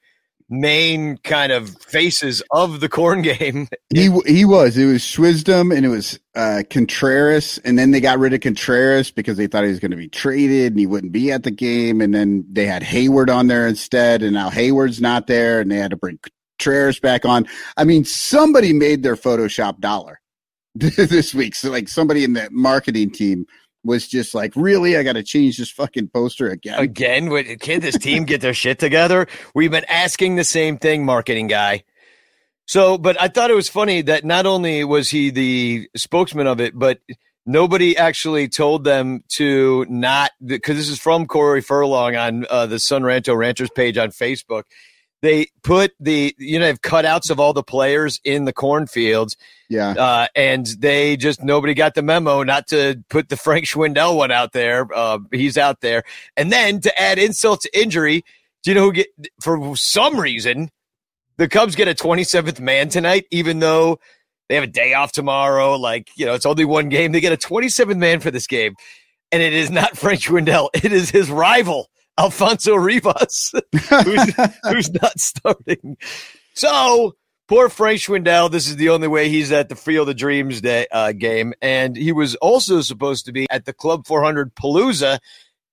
S1: main kind of faces of the corn game. <laughs>
S3: He he was. It was Schwisdom and it was uh, Contreras, and then they got rid of Contreras because they thought he was going to be traded and he wouldn't be at the game, and then they had Hayward on there instead, and now Hayward's not there, and they had to bring Contreras back on. I mean, somebody made their Photoshop dollar <laughs> this week. So like somebody in the marketing team was just like, really, I got to change this fucking poster again.
S1: Again, would- can this team get their shit together? We've been asking the same thing, marketing guy. So, but I thought it was funny that not only was he the spokesman of it, but nobody actually told them to not because this is from Corey Furlong on uh, the Son Ranto Ranchers page on Facebook. They put the you know have cutouts of all the players in the cornfields,
S3: Yeah.
S1: uh, and they just nobody got the memo not to put the Frank Schwindel one out there. Uh, he's out there, and then to add insult to injury, do you know who get for some reason the Cubs get a 27th man tonight, even though they have a day off tomorrow. Like you know, it's only one game. They get a 27th man for this game, and it is not <laughs> Frank Schwindel. It is his rival Alfonso Rivas, <laughs> who's, <laughs> who's not starting. So poor Frank Schwindel. This is the only way he's at the Field of Dreams day, uh, game, and he was also supposed to be at the Club 400 Palooza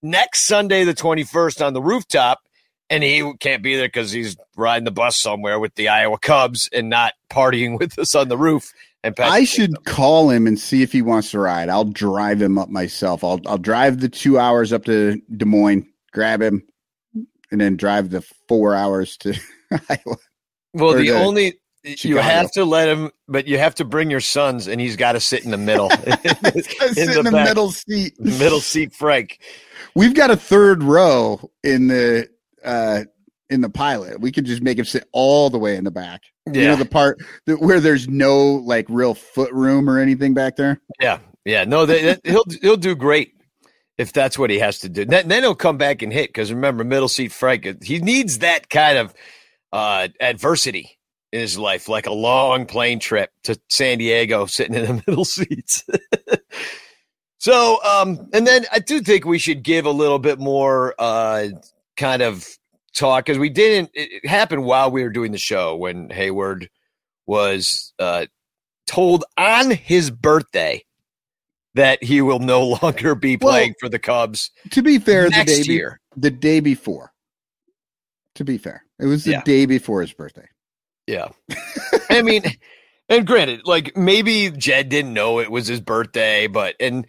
S1: next Sunday, the 21st, on the rooftop. And he can't be there because he's riding the bus somewhere with the Iowa Cubs and not partying <laughs> with us on the roof. And Patrick
S3: I should call him and see if he wants to ride. I'll drive him up myself. I'll I'll drive the two hours up to Des Moines, grab him, and then drive the four hours to <laughs> Iowa.
S1: Well, the
S3: the
S1: only you have to let him, but you have to bring your sons, and he's got to sit in the middle, <laughs> <laughs>
S3: Sit in the,
S1: back,
S3: middle seat.
S1: middle seat, Frank.
S3: We've got a third row in the uh in the pilot. We could just make him sit all the way in the back. You
S1: Yeah,
S3: know the part that, where there's no like real foot room or anything back there.
S1: yeah, yeah. No, they, he'll he'll do great if that's what he has to do. Then, then he'll come back and hit because remember, middle seat Frank, he needs that kind of uh, adversity in his life, like a long plane trip to San Diego, sitting in the <laughs> middle seats. so, um, and then I do think we should give a little bit more uh, kind of talk because we didn't. It it happened while we were doing the show when Hayward was uh, told on his birthday that he will no <laughs> longer be
S3: Well,
S1: playing for the Cubs
S3: To be fair, the day be-
S1: year.
S3: the day before. To be fair, it was the
S1: Yeah.
S3: day before his birthday.
S1: Yeah. <laughs> I mean, and granted, like maybe Jed didn't know it was his birthday, but and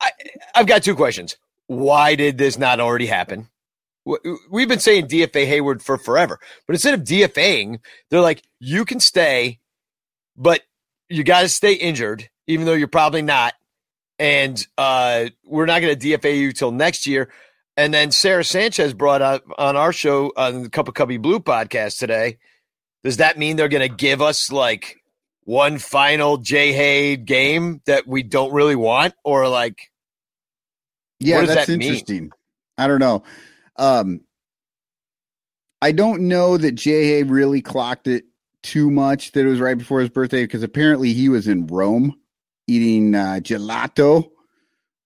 S1: I, I've got two questions. Why did this not already happen? We've been saying DFA Hayward for forever, but instead of DFAing, they're like, you can stay, but you got to stay injured, even though you're probably not. And uh, we're not going to DFA you till next year. And then Sarah Sanchez brought up on our show on the Cup of Cubby Blue podcast today. Does that mean they're going to give us like one final Jay Hay game that we don't really want, or like?
S3: Yeah, that's
S1: that
S3: interesting. I don't know. Um, I don't know that J.A. really clocked it too much that it was right before his birthday because apparently he was in Rome eating uh, gelato,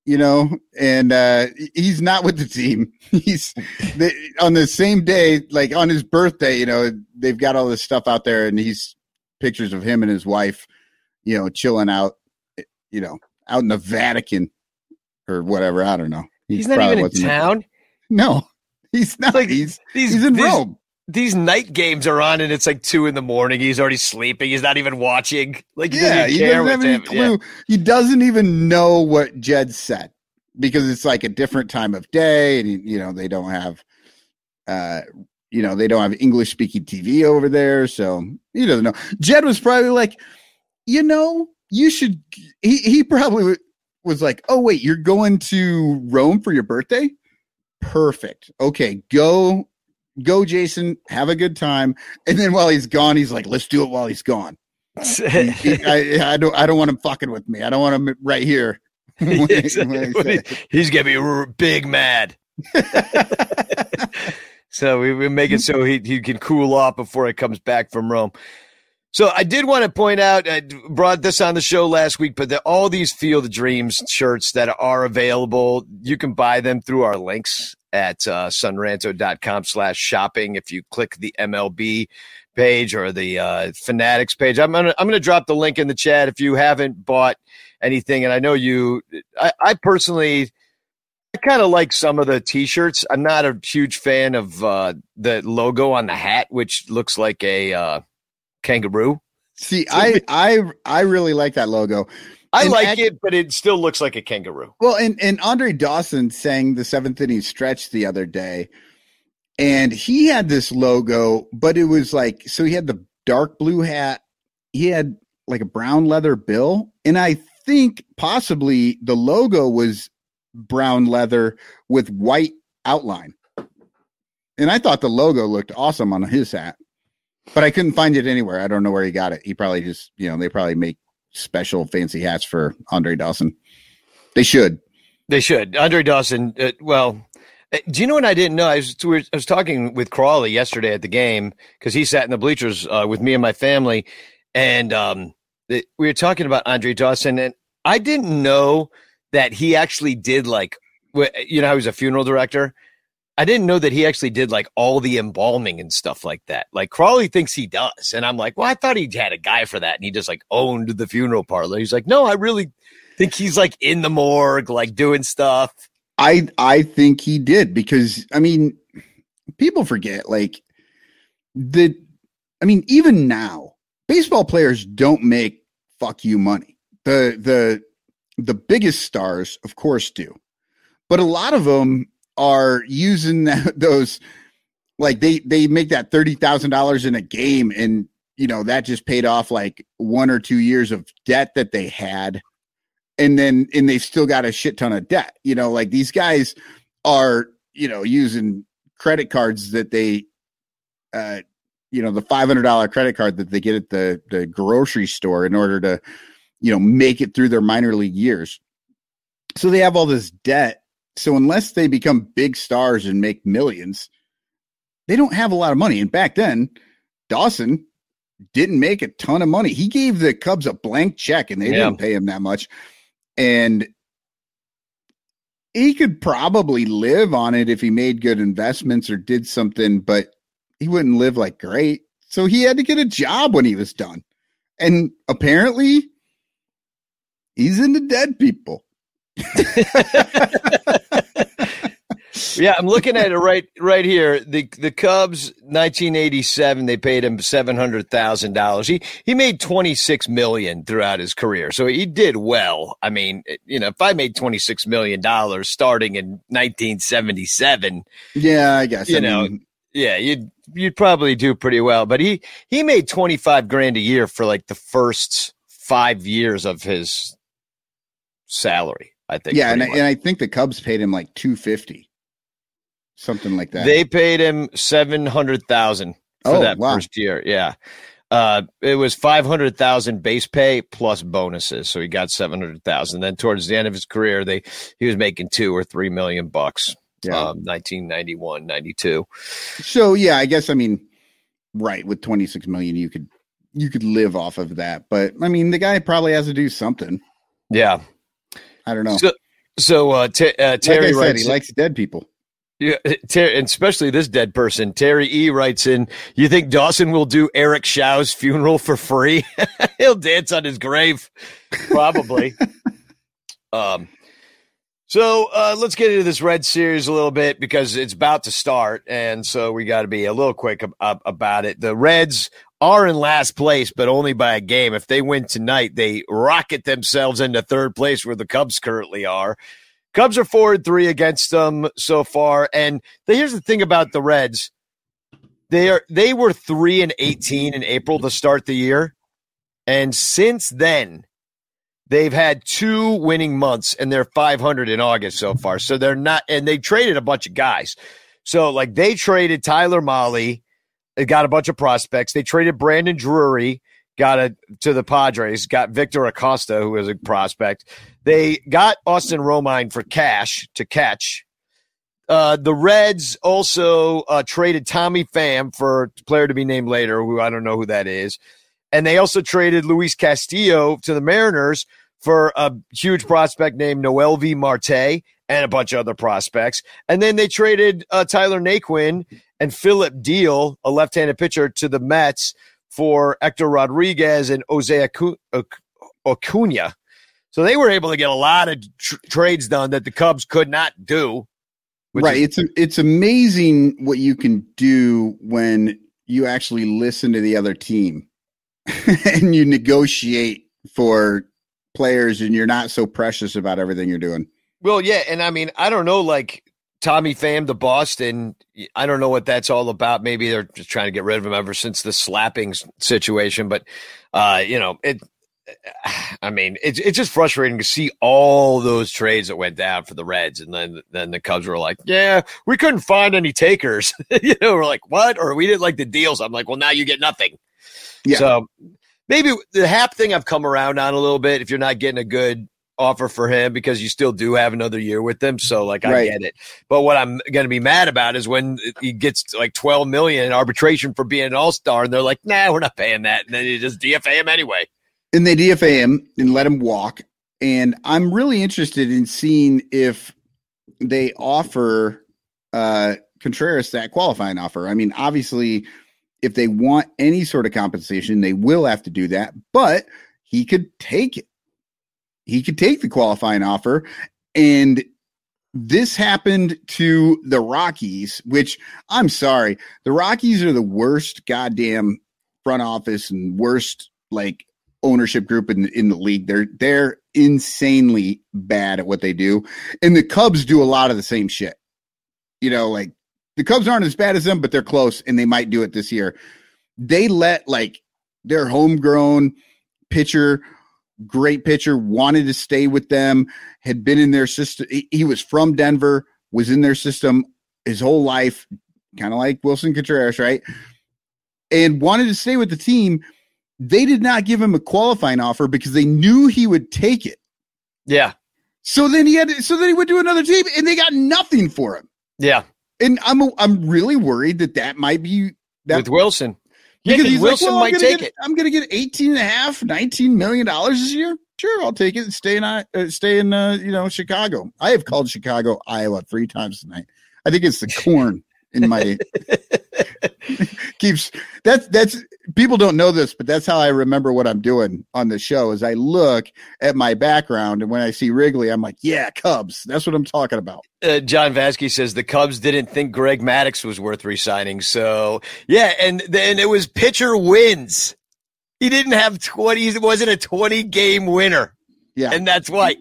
S3: you know, and uh, he's not with the team. <laughs> He's they, on the same day, like on his birthday, you know, they've got all this stuff out there and he's pictures of him and his wife, you know, chilling out, you know, out in the Vatican or whatever. I don't know. He
S1: He's not even in
S3: wasn't there.
S1: town.
S3: No, <laughs> he's not.
S1: Like,
S3: he's
S1: These
S3: he's in
S1: these,
S3: Rome.
S1: These night games are on, and it's like two in the morning. He's already sleeping. He's not even watching. Like he
S3: Yeah,
S1: doesn't
S3: he doesn't have any clue. He doesn't even know what Jed said because it's like a different time of day, and you know they don't have, uh, you know they don't have English speaking TV over there, so he doesn't know. Jed was probably like, you know, you should. He he probably was like, oh wait, you're going to Rome for your birthday? Perfect. Okay, go go, Jason. Have a good time. And then while he's gone, he's like, let's do it while he's gone.
S1: Yeah.
S3: He- <laughs> I, I don't I don't want him fucking with me. I don't want him right here. When <laughs> when he
S1: He's gonna be r- big mad. <laughs> so we, we make it so he, he can cool off before he comes back from Rome. So I did want to point out, I brought this on the show last week, but the, all these Field of Dreams shirts that are available, you can buy them through our links at uh, sonranto.com slash shopping. If you click the MLB page or the uh, Fanatics page, I'm gonna I'm gonna drop the link in the chat if you haven't bought anything. And I know you, I, I personally, I kind of like some of the T-shirts. I'm not a huge fan of uh, the logo on the hat, which looks like a uh, kangaroo.
S3: See, <laughs> I I I really like that logo.
S1: I
S3: And
S1: like
S3: act-
S1: it, but it still looks like a kangaroo.
S3: Well, and and Andre Dawson sang the seventh inning stretch the other day, and he had this logo, but it was like so he had the dark blue hat, he had like a brown leather bill, and I think possibly the logo was brown leather with white outline. And I thought the logo looked awesome on his hat, but I couldn't find it anywhere. I don't know where he got it. He probably just, you know, they probably make special fancy hats for Andre Dawson. They should.
S1: They should. Andre Dawson. Uh, well, uh, do you know what I didn't know? I was I was talking with Crawley yesterday at the game because he sat in the bleachers uh, with me and my family, and um, we were talking about Andre Dawson, and I didn't know that he actually did like, you know, how he's a funeral director. I didn't know that he actually did like all the embalming and stuff like that. Like Crawley thinks he does, and I'm like, well, I thought he had a guy for that, and he just like owned the funeral parlor. He's like, no, I really think he's like in the morgue, like doing stuff.
S3: I I think he did because I mean, people forget like the I mean, even now, baseball players don't make fuck you money. The the the biggest stars, of course, do, but a lot of them are using that, <laughs> those like they they make that thirty thousand dollars in a game, and you know that just paid off like one or two years of debt that they had and then and they've still got a shit ton of debt. You know, like these guys are, you know, using credit cards that they uh you know, the five hundred dollar credit card that they get at the the grocery store in order to, you know, make it through their minor league years. So they have all this debt. So unless they become big stars and make millions, they don't have a lot of money. And back then, Dawson didn't make a ton of money. He gave the Cubs a blank check and they
S1: Yeah.
S3: didn't pay him that much. And he could probably live on it if he made good investments or did something, but he wouldn't live like great. So he had to get a job when he was done. And apparently, he's into dead people. <laughs>
S1: Yeah, I'm looking at it right right here. The the Cubs, 1987, they paid him seven hundred thousand dollars. He he made 26 million throughout his career, so he did well. I mean, you know, if I made 26 million dollars starting in 1977,
S3: Yeah, I guess.
S1: You
S3: I
S1: know,
S3: mean,
S1: yeah, you'd you'd probably do pretty well. But he he made 25 grand a year for like the first five years of his salary. I think.
S3: yeah, and I, and I think the Cubs paid him like 250. something like that.
S1: They paid him seven hundred thousand for
S3: Oh,
S1: that
S3: wow.
S1: first year. Yeah. Uh, it was five hundred thousand base pay plus bonuses, so he got seven hundred thousand. Then towards the end of his career, they he was making two or three million bucks.
S3: Yeah.
S1: Um, 1991, 92.
S3: So yeah, I guess I mean, right with twenty six million, you could you could live off of that. But I mean, the guy probably has to do something.
S1: Yeah.
S3: I don't know.
S1: So, so uh, T- uh,
S3: like
S1: Terry
S3: I said,
S1: writes,
S3: he likes dead people.
S1: yeah, Ter- and especially this dead person. Terry E writes in, "You think Dawson will do Eric Show's funeral for free? <laughs> He'll dance on his grave, probably." <laughs> um, so uh, let's get into this Red Series a little bit because it's about to start, and so we got to be a little quick ab- ab- about it. The Reds are in last place, but only by a game. If they win tonight, they rocket themselves into third place where the Cubs currently are. Cubs are four and three against them so far. And the, here's the thing about the Reds: they are they were three and eighteen in April to start the year, and since then they've had two winning months, and they're five hundred in August so far. So they're not, and they traded a bunch of guys. So like they traded Tyler Mahle, they got a bunch of prospects. They traded Brandon Drury, got a to the Padres, got Victor Acosta, who was a prospect. They got Austin Romine for cash to catch. Uh, the Reds also uh, traded Tommy Pham for a player to be named later, who I don't know who that is. And they also traded Luis Castillo to the Mariners for a huge prospect named Noelvi Marte and a bunch of other prospects. And then they traded uh, Tyler Naquin and Phillip Diehl, a left-handed pitcher, to the Mets for Hector Rodriguez and Jose Acuna. So they were able to get a lot of tr- trades done that the Cubs could not do.
S3: right.
S1: is-
S3: it's it's amazing what you can do when you actually listen to the other team <laughs> and you negotiate for players and you're not so precious about everything you're doing.
S1: Well, yeah, and I mean, I don't know, like Tommy Pham to Boston. I don't know what that's all about. Maybe they're just trying to get rid of him ever since the slapping situation. But uh, you know, it. I mean, it's it's just frustrating to see all those trades that went down for the Reds, and then then the Cubs were like, "Yeah, we couldn't find any takers." <laughs> you know, we're like, "What?" Or we didn't like the deals. I'm like, "Well, now you get nothing."
S3: Yeah.
S1: So maybe the Happ thing I've come around on a little bit. If you're not getting a good offer for him because you still do have another year with them, so like I
S3: Right.
S1: get it. But what I'm going to be mad about is when he gets like 12 million in arbitration for being an All Star, and they're like, "Nah, we're not paying that," and then you just DFA him anyway.
S3: and they DFA him and let him walk. And I'm really interested in seeing if they offer uh, Contreras that qualifying offer. I mean, obviously, if they want any sort of compensation, they will have to do that, but he could take it. He could take the qualifying offer. And this happened to the Rockies, which I'm sorry, the Rockies are the worst goddamn front office and worst like ownership group in in the league. They're they're insanely bad at what they do, and the Cubs do a lot of the same shit. You know, like the Cubs aren't as bad as them, but they're close, and they might do it this year. They let like their homegrown pitcher, great pitcher, wanted to stay with them, had been in their system. He, was from Denver, was in their system his whole life, kind of like Willson Contreras, right? And wanted to stay with the team they did not give him a qualifying offer because they knew he would take it.
S1: Yeah,
S3: So then he had to, so then he went to another team and they got nothing for him.
S1: yeah,
S3: And I'm I'm really worried that that might be that
S1: with Willson.
S3: Because he's like,
S1: Willson
S3: well, I'm
S1: might take
S3: get,
S1: it.
S3: I'm going to get 18 and a half, 19 million dollars this year. Sure, I'll take it and stay in uh, stay in uh, you know Chicago. I have called Chicago Iowa three times tonight. I think it's the corn in my <laughs> keeps that's that's people don't know this, but that's how I remember what I'm doing on the show. Is I look at my background and when I see Wrigley, I'm like, yeah, Cubs. That's what I'm talking about.
S1: uh, John Vasquez says the Cubs didn't think Greg Maddux was worth resigning. So yeah, and then it was pitcher wins. He didn't have twenty. It wasn't a twenty game winner,
S3: Yeah,
S1: and that's why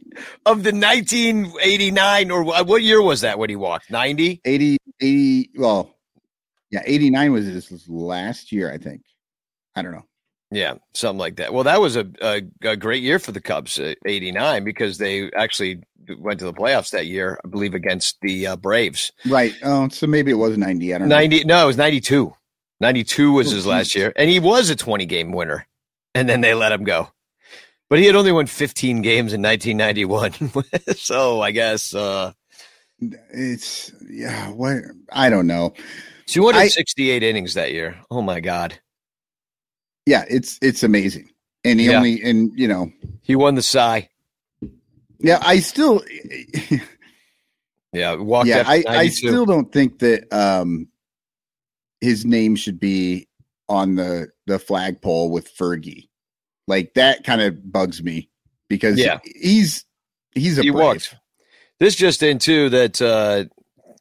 S1: of the nineteen eighty nine or what year was that when he walked ninety?
S3: 80, 80 well, yeah, 89 was his last year, I think. I don't know.
S1: Yeah, something like that. Well, that was a, a, a great year for the Cubs, uh, 89, because they actually went to the playoffs that year, I believe, against the uh, Braves.
S3: Right. Oh, so maybe it was 90. I don't
S1: 90, no, it was 92. 92 was
S3: Oh,
S1: his last year, and he was a 20 game winner, and then they let him go. But he had only won 15 games in 1991. <laughs> so I guess uh.
S3: It's, yeah, what? I don't know.
S1: 268 innings that year. Oh, my God.
S3: Yeah, it's, it's amazing. And he
S1: Yeah.
S3: only, and, you know,
S1: He won the Cy.
S3: yeah, I still,
S1: Yeah, walked
S3: yeah, I, I still don't think that um his name should be on the the flagpole with Fergie. Like that kind of bugs me because
S1: Yeah.
S3: he's he's a
S1: he
S3: brave.
S1: walked. This just in too that uh,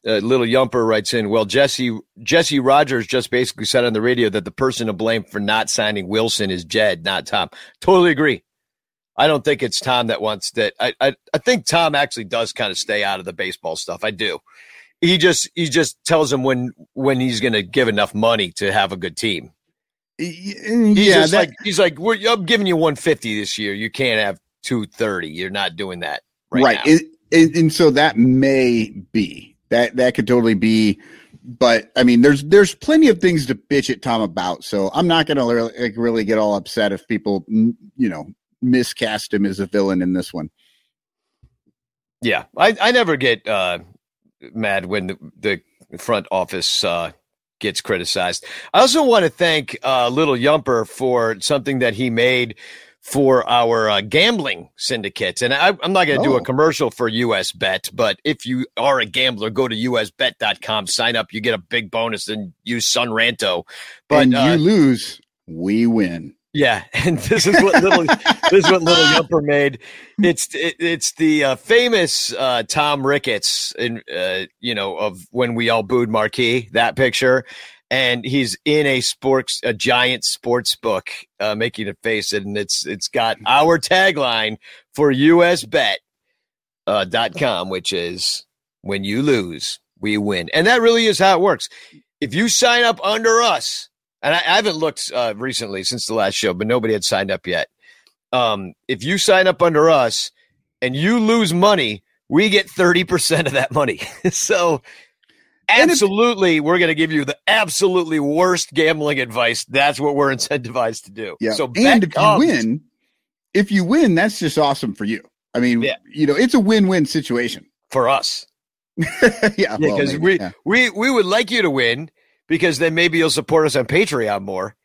S1: uh, little Yumper writes in. Well, Jesse Jesse Rogers just basically said on the radio that the person to blame for not signing Willson is Jed, not Tom. Totally agree. I don't think it's Tom that wants that. I I, I think Tom actually does kind of stay out of the baseball stuff. I do. He just he just tells him when when he's going to give enough money to have a good team. He's
S3: Yeah, that,
S1: like he's like We're, I'm giving you 150 this year. You can't have 230. You're not doing that right,
S3: right. and, and so that may be that that could totally be but I mean there's there's plenty of things to bitch at Tom about. So I'm not to really, like, really get all upset if people mm, you know miscast him as a villain in this one.
S1: Yeah, I, I never get uh, mad when the, the front office uh, gets criticized. I also want to thank uh, Little Yumper for something that he made for our uh, gambling syndicates. And I, I'm not going to do
S3: Oh.
S1: a commercial for US Bet, but if you are a gambler, go to usbet.com, sign up. You get a big bonus and use Sonranto. But
S3: and
S1: uh,
S3: you lose, we win.
S1: yeah, <laughs> and this is what little <laughs> this is what little Yumper made. It's it, it's the uh, famous uh, Tom Ricketts, in uh, you know, of when we all booed Marquis. That picture, and he's in a sports a giant sports book, uh, making a face, and it's it's got our tagline for US Bet uh, dot com, which is when you lose, we win, and that really is how it works. If you sign up under us and I, I haven't looked uh, recently since the last show, but nobody had signed up yet. Um, if you sign up under us and you lose money, we get 30% of that money. <laughs> so, absolutely, we're going to give you the absolutely worst gambling advice. That's what we're <laughs> incentivized to do.
S3: Yeah.
S1: So,
S3: and if you win, if you win, that's just awesome for you. I mean,
S1: Yeah.
S3: you know, it's a win-win situation.
S1: for us, <laughs>
S3: yeah,
S1: yeah,
S3: well,
S1: because we,
S3: yeah.
S1: we we would like you to win because then maybe you'll support us on Patreon more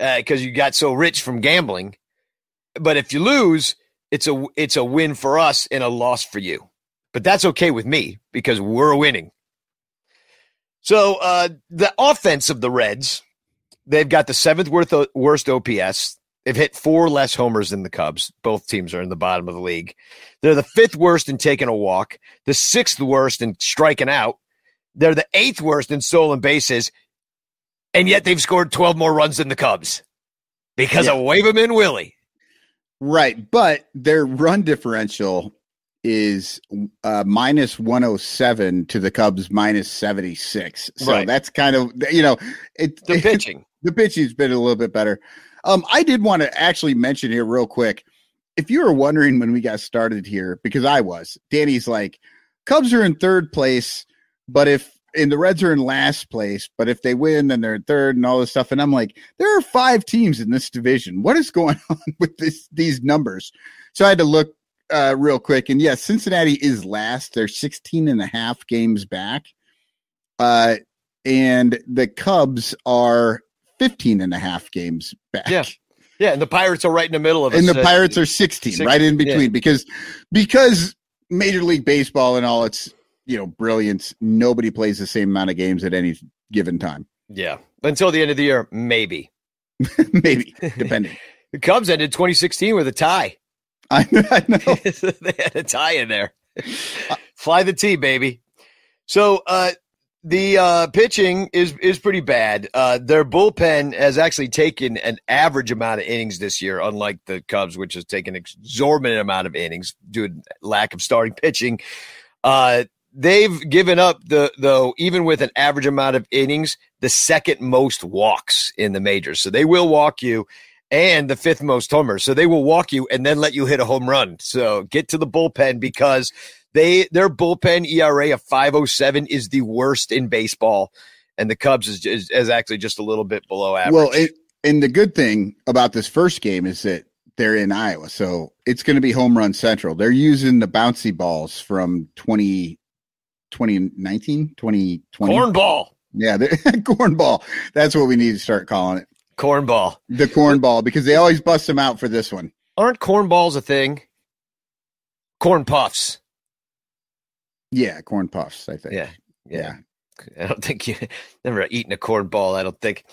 S1: uh, because you got so rich from gambling. But if you lose, it's a it's a win for us and a loss for you. But that's okay with me because we're winning. So uh, the offense of the Reds, they've got the seventh worst, worst OPS. They've hit four less homers than the Cubs. Both teams are in the bottom of the league. They're the fifth worst in taking a walk, the sixth worst in striking out. They're the eighth worst in stolen bases, and yet they've scored 12 more runs than the Cubs because
S3: Yeah.
S1: of Waverman Willie.
S3: right, but their run differential is uh, minus 107 to the Cubs minus 76. So
S1: Right.
S3: that's kind of you know, it
S1: The pitching. <laughs>
S3: the pitching's been a little bit better. Um, I did want to actually mention here real quick. If you were wondering when we got started here, because I was, Danny's like, Cubs are in third place, but if and the Reds are in last place, but if they win, then they're in third and all this stuff. And I'm like, there are five teams in this division. What is going <laughs> on with this these numbers? So I had to look uh, real quick. And yes, Cincinnati is last. They're 16 and a half games back. Uh, and the Cubs are 15 and a half games back.
S1: Yeah. Yeah, and the Pirates are right in the middle of it.
S3: And the Pirates are 16,
S1: 16,
S3: right in
S1: yeah.
S3: between because because Major League Baseball and all its, you know, brilliance, nobody plays the same amount of games at any given time.
S1: Yeah. Until the end of the year, maybe. <laughs>
S3: Maybe, depending. <laughs>
S1: The Cubs ended 2016 with a tie.
S3: I, <laughs> I know. <laughs>
S1: they had a tie in there. Fly the T, baby. So uh, the uh, pitching is is pretty bad. Uh, their bullpen has actually taken an average amount of innings this year, unlike the Cubs, which has taken an exorbitant amount of innings due to lack of starting pitching. Uh, they've given up the though even with an average amount of innings, the second most walks in the majors. So they will walk you. And the fifth most homers. So they will walk you and then let you hit a home run. So get to the bullpen because they their bullpen ERA of 507 is the worst in baseball. And the Cubs is, is, is actually just a little bit below average.
S3: Well, it, and the good thing about this first game is that they're in Iowa. So it's going to be home run central. They're using the bouncy balls from 20, 2019, 2020.
S1: Cornball.
S3: Yeah, <laughs> cornball. That's what we need to start calling it.
S1: Cornball.
S3: The cornball, because they always bust them out for this one.
S1: Aren't cornballs a thing? Corn puffs.
S3: Yeah, corn puffs, I think.
S1: Yeah. Yeah. I don't think you <laughs> never eaten a corn ball. I don't think.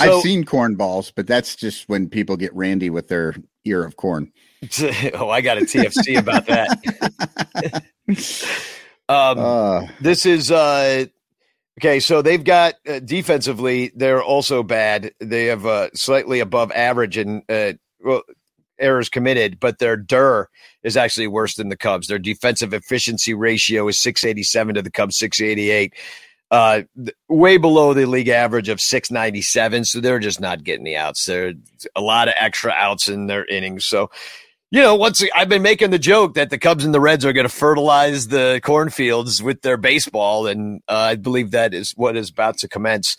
S3: So, I've seen corn balls, but that's just when people get randy with their ear of corn. <laughs>
S1: oh, I got a TFC about that. <laughs> um, uh, this is uh, okay. So they've got uh, defensively, they're also bad. They have uh, slightly above average in uh, well, errors committed, but their DER is actually worse than the Cubs. Their defensive efficiency ratio is 687 to the Cubs 688 uh, way below the league average of 697. So they're just not getting the outs. There are a lot of extra outs in their innings. So, you know, once I've been making the joke that the Cubs and the Reds are going to fertilize the cornfields with their baseball, and uh, I believe that is what is about to commence.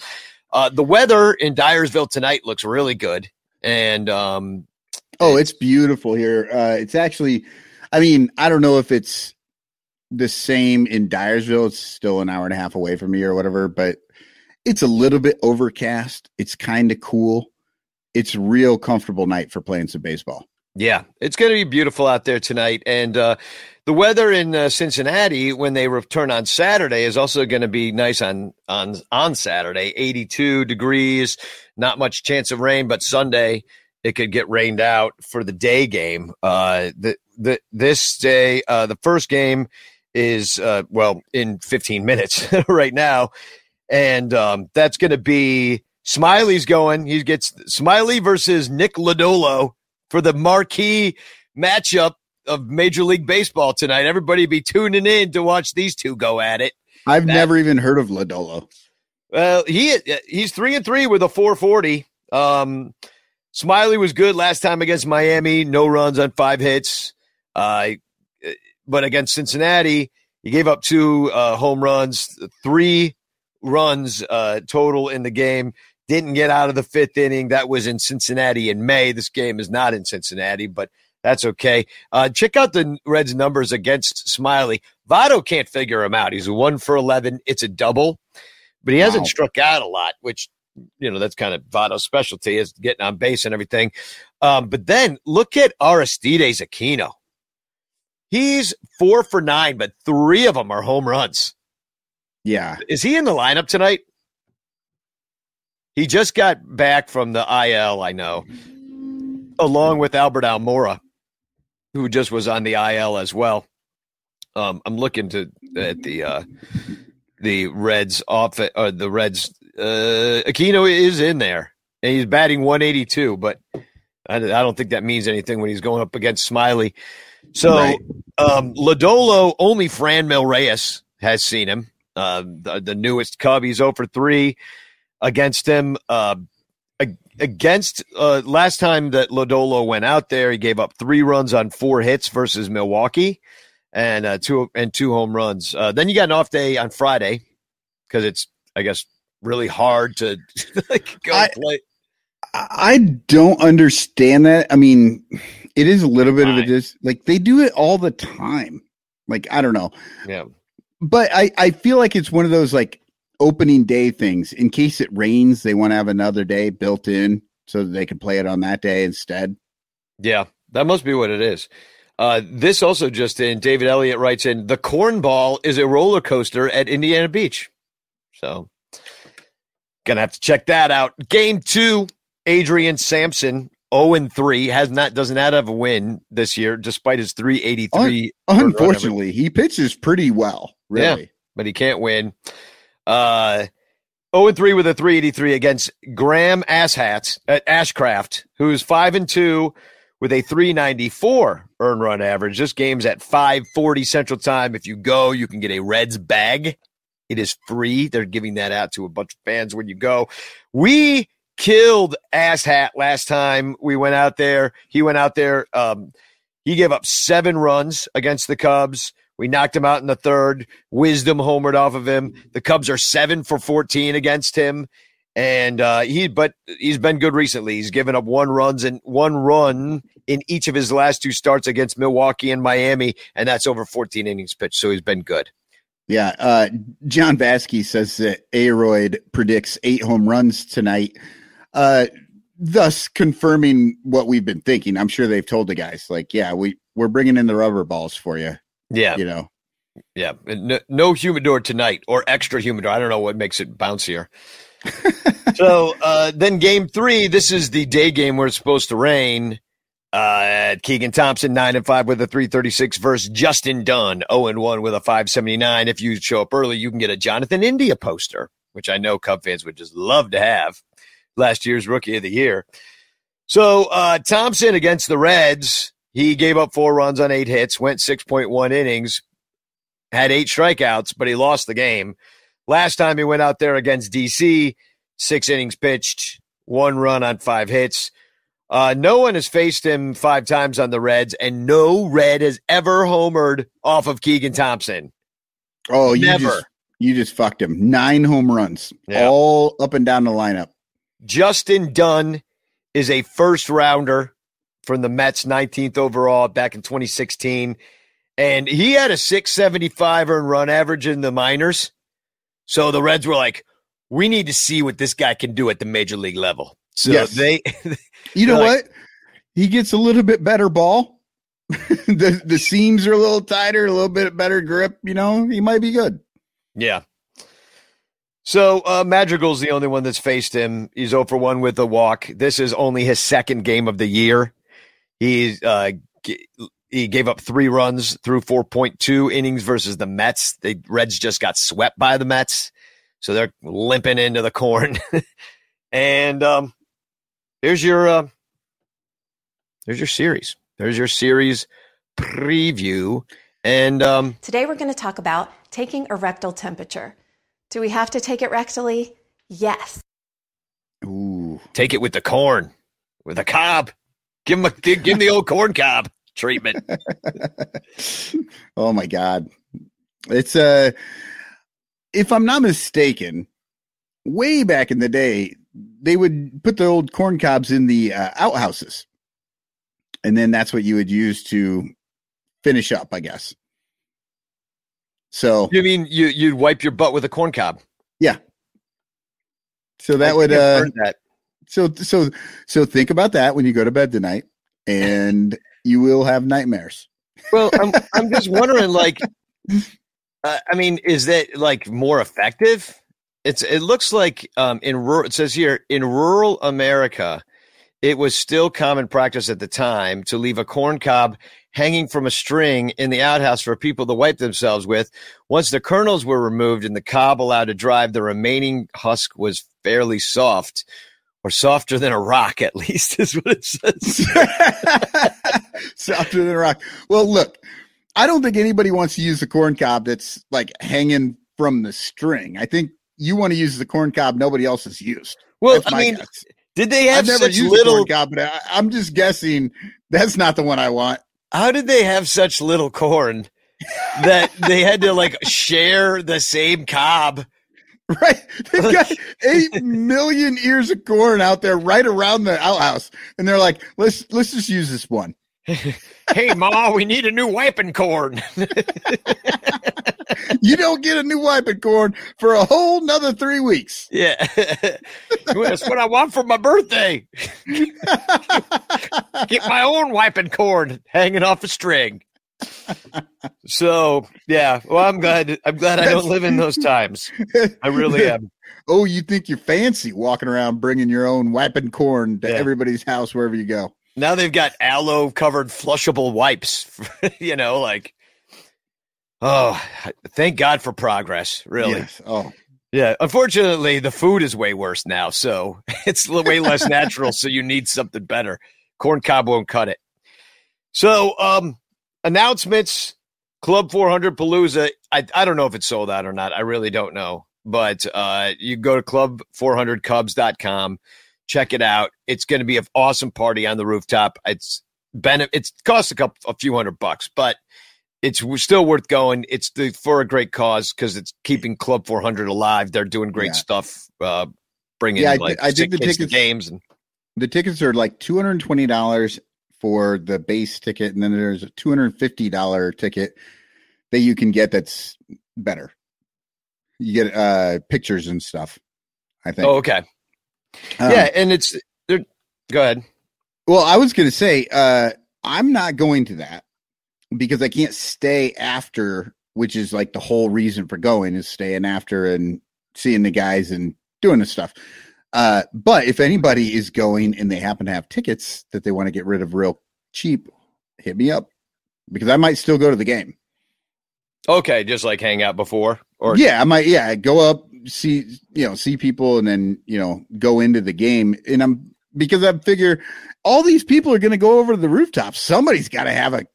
S1: Uh, the weather in Dyersville tonight looks really good, and um,
S3: oh, it's beautiful here. Uh, it's actually, I mean, I don't know if it's the same in Dyersville. It's still an hour and a half away from me or whatever, but it's a little bit overcast. It's kind of cool. It's real comfortable night for playing some baseball.
S1: Yeah, it's going to be beautiful out there tonight, and uh, the weather in uh, Cincinnati when they return on Saturday is also going to be nice on on on Saturday. Eighty two degrees, not much chance of rain, but Sunday it could get rained out for the day game. Uh, the the this day, uh, the first game is uh, well in 15 minutes <laughs> right now, and um, that's going to be Smyly's going. He gets Smyly versus Nick Lodolo for the marquee matchup of Major League Baseball tonight. Everybody be tuning in to watch these two go at it.
S3: I've that, never even heard of Lodolo.
S1: Well, he he's three and three with a 440. Um, Smyly was good last time against Miami, no runs on five hits. Uh, but against Cincinnati, he gave up two uh, home runs, three runs uh, total in the game. Didn't get out of the fifth inning. That was in Cincinnati in May. This game is not in Cincinnati, but that's okay. Uh, check out the Reds' numbers against Smyly. Votto can't figure him out. He's one for 11. It's a double, but he hasn't wow. struck out a lot, which, you know, that's kind of Votto's specialty is getting on base and everything. Um, but then look at Aristides Aquino. He's four for nine, but three of them are home runs.
S3: Yeah.
S1: Is he in the lineup tonight? He just got back from the IL, I know, along with Albert Almora, who just was on the IL as well. Um, I'm looking to at the uh, the Reds off uh, the Reds. Uh, Aquino is in there, and he's batting 182, but I, I don't think that means anything when he's going up against Smyly. So right. um, Lodolo, only Franmil Reyes has seen him. Uh, the, the, newest Cub, he's over 3 against him. Uh, against uh, last time that Lodolo went out there, he gave up three runs on four hits versus Milwaukee, and uh, two and two home runs. Uh, then you got an off day on Friday because it's, I guess, really hard to <laughs> like, go
S3: I,
S1: play.
S3: I don't understand that. I mean, it is a little bit Fine. of a dis like they do it all the time. Like I don't know.
S1: Yeah.
S3: But I I feel like it's one of those like opening day things. In case it rains, they want to have another day built in so that they can play it on that day instead.
S1: Yeah, that must be what it is. Uh, this also just in, David Elliott writes in, the cornball is a roller coaster at Indiana Beach. So, gonna have to check that out. Game two, Adrian Sampson 0 and 3 has not does not have a win this year despite his 383
S3: unfortunately he pitches pretty well really yeah,
S1: but he can't win uh 0 and 3 with a 383 against Graham Asshats at Ashcraft who's 5 and 2 with a 394 earn run average this game's at 540 central time if you go you can get a Reds bag it is free they're giving that out to a bunch of fans when you go we killed ass hat last time we went out there. He went out there. Um, he gave up seven runs against the Cubs. We knocked him out in the third. Wisdom homered off of him. The Cubs are seven for 14 against him. And uh, he, but he's been good recently. He's given up one runs and one run in each of his last two starts against Milwaukee and Miami, and that's over 14 innings pitched. So he's been good.
S3: Yeah. Uh, John Vasky says that Aroyd predicts eight home runs tonight, uh, thus confirming what we've been thinking. I'm sure they've told the guys, like, yeah, we, we're bringing in the rubber balls for you.
S1: Yeah.
S3: You know,
S1: Yeah. No, no humidor tonight or extra humidor. I don't know what makes it bouncier. <laughs> so uh, then game three, this is the day game where it's supposed to rain. Uh, Keegan Thompson, 9 and 5 with a 336 versus Justin Dunn, 0 and 1 with a 579. If you show up early, you can get a Jonathan India poster, which I know Cub fans would just love to have. Last year's rookie of the year. So uh, Thompson against the Reds, he gave up four runs on eight hits, went 6.1 innings, had eight strikeouts, but he lost the game. Last time he went out there against DC, six innings pitched, one run on five hits. Uh, no one has faced him five times on the Reds, and no Red has ever homered off of Keegan Thompson.
S3: oh, you
S1: Never.
S3: just, you just fucked him. Nine home runs,
S1: Yeah.
S3: all up and down the lineup.
S1: Justin Dunn is a first rounder from the Mets, 19th overall back in 2016. And he had a 675 earned run average in the minors. So the Reds were like, we need to see what this guy can do at the major league level. So
S3: Yes.
S1: they, <laughs>
S3: You know
S1: Like-
S3: what? He gets a little bit better ball. <laughs> the the seams are a little tighter, a little bit better grip. You know, he might be good.
S1: yeah. So uh, Madrigal's the only one that's faced him. He's 0 for 1 with a walk. This is only his second game of the year. He's uh, g- he gave up three runs through 4.2 innings versus the Mets. The Reds just got swept by the Mets, so they're limping into the corn. <laughs> and um, here's your uh, there's your series. There's your series preview. And um,
S6: Today we're going to talk about taking a rectal temperature. Do we have to take it rectally? Yes.
S3: Ooh,
S1: take it with the corn, with a cob. Give him a give, give him the old corn cob treatment. <laughs>
S3: oh my god, it's uh if I'm not mistaken, way back in the day, they would put the old corn cobs in the uh, outhouses, and then that's what you would use to finish up, I guess. So,
S1: You mean you you'd wipe your butt with a corn cob?
S3: Yeah.
S1: So
S3: that would uh,
S1: that.
S3: So so so think about that when you go to bed tonight, and you will have nightmares.
S1: Well, I'm <laughs> I'm just wondering, like, uh, I mean, is that like more effective? It's it looks like um, in rural. It says here in rural America, it was still common practice at the time to leave a corn cob hanging from a string in the outhouse for people to wipe themselves with. Once the kernels were removed and the cob allowed to drive, the remaining husk was fairly soft, or softer than a rock, at least, <laughs> is what it says. <laughs>
S3: Softer than a rock. Well, look, I don't think anybody wants to use the corn cob that's like hanging from the string. I think you want to use the corn cob nobody else has used.
S1: Well, I mean,
S3: guess.
S1: did they have
S3: I've never
S1: such
S3: used
S1: little?
S3: corn cob, but I, I'm just guessing that's not the one I want.
S1: How did they have such little corn that they had to like <laughs> share the same cob? <laughs>
S3: Right? They've got eight million ears of corn out there right around the outhouse, and they're like, "Let's let's just use this one." <laughs>
S1: Hey, Ma, we need a new wiping corn. <laughs>
S3: You don't get a new wiping corn for a whole nother three weeks.
S1: yeah, that's what I want for my birthday. Get my own wiping corn hanging off a string. So yeah, well, I'm glad. I'm glad I don't live in those times. I really am. <laughs>
S3: Oh, you think you're fancy walking around bringing your own wiping corn to
S1: Yeah.
S3: everybody's house wherever you go.
S1: Now they've got aloe covered flushable wipes. <laughs> you know, like oh, thank God for progress. Really.
S3: Yes. Oh,
S1: Yeah. Unfortunately, the food is way worse now, so <laughs> it's way less natural. So you need something better. Corn cob won't cut it. So, um, announcements. Club 400 Palooza. I, I don't know if it's sold out or not. I really don't know. But uh, you go to club400cubs.com. check it out. It's going to be an awesome party on the rooftop. It's been it's cost a couple a few hundred bucks, but it's still worth going. It's the, for a great cause because it's keeping Club 400 alive. They're doing great
S3: Yeah.
S1: stuff, uh, bringing
S3: Yeah, I-
S1: like
S3: I did the tickets-
S1: games and
S3: The tickets are like two hundred and twenty dollars for the base ticket, and then there's a two hundred and fifty dollar ticket that you can get that's better. You get uh pictures and stuff. I think.
S1: oh okay,
S3: Um,
S1: yeah, and it's they're go ahead.
S3: Well, I was going to say, uh, I'm not going to that because I can't stay after, which is like the whole reason for going is staying after and seeing the guys and doing the stuff. Uh, but if anybody is going and they happen to have tickets that they want to get rid of real cheap, hit me up because I might still go to the game.
S1: Okay, just like hang out before or
S3: yeah, I might. Yeah, go up, see, you know, see people, and then you know, go into the game. And I'm because I figure all these people are going to go over to the rooftop. Somebody's got to have a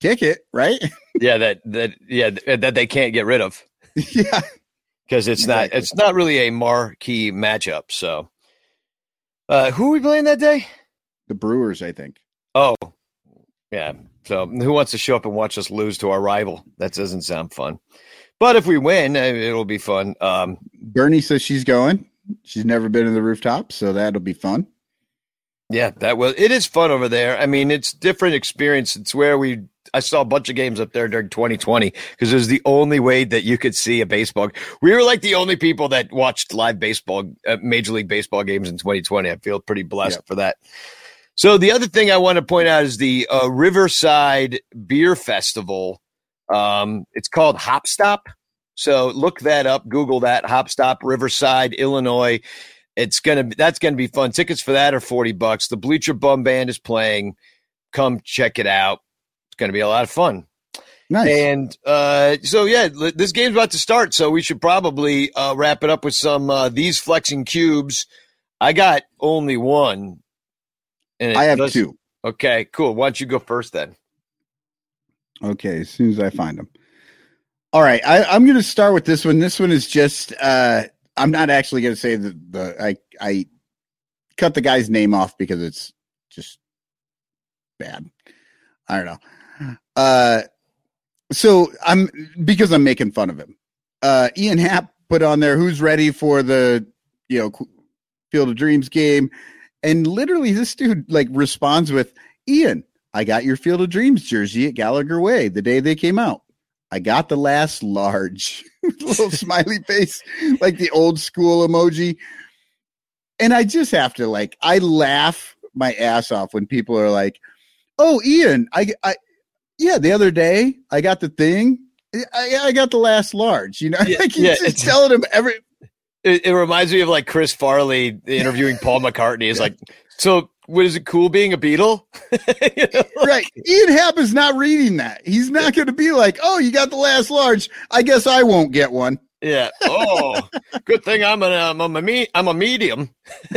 S3: ticket, right? <laughs>
S1: yeah that that yeah that they can't get rid of
S3: yeah,
S1: because it's not it's not really a marquee matchup. So, uh, who are we playing that day?
S3: the Brewers, I think.
S1: Oh, yeah. So who wants to show up and watch us lose to our rival? That doesn't sound fun. But if we win, eh, it'll be fun. Um,
S3: Bernie says she's going. She's never been to the rooftop, so that'll be fun.
S1: yeah, that will. It is fun over there. I mean, it's different experience. It's where we. I saw a bunch of games up there during 2020 because it was the only way that you could see a baseball. We were like the only people that watched live baseball, uh, Major League Baseball games in 2020. I feel pretty blessed for that. So the other thing I want to point out is the uh, Riverside Beer Festival. Um, it's called Hop Stop. So look that up. Google that Hop Stop Riverside, Illinois. It's gonna that's gonna be fun. Tickets for that are forty bucks. The Bleacher Bum Band is playing. Come check it out. It's gonna be a lot of fun.
S3: Nice.
S1: And uh, so yeah, this game's about to start, so we should probably uh, wrap it up with some uh, these flexing cubes. I got only one. And
S3: I have
S1: does-
S3: two.
S1: Okay, cool. Why don't you go first then?
S3: Okay, as soon as I find them. All right, I, I'm going to start with this one. This one is just. uh I'm not actually going to say the the I I cut the guy's name off because it's just bad. I don't know. Uh, so I'm because I'm making fun of him. Uh, Ian Happ put on there who's ready for the you know Field of Dreams game, and literally this dude like responds with Ian. I got your Field of Dreams jersey at Gallagher Way the day they came out. I got the last large <laughs> little smiley face, like the old school emoji. And I just have to like, I laugh my ass off when people are like, "Oh, Ian, I, I, yeah, the other day I got the thing. I, I got the last large. You know,
S1: Yeah, <laughs>
S3: like he's
S1: yeah,
S3: just telling him every.
S1: It, it reminds me of like Chris Farley interviewing Paul McCartney. Is like, so what is it cool being a Beatle? <laughs> You know?
S3: Right, Ian Happ is not reading that. He's not going to be like, "Oh, you got the last large. I guess I won't get one."
S1: Yeah. Oh, good thing I'm a I'm a me I'm a medium. <laughs>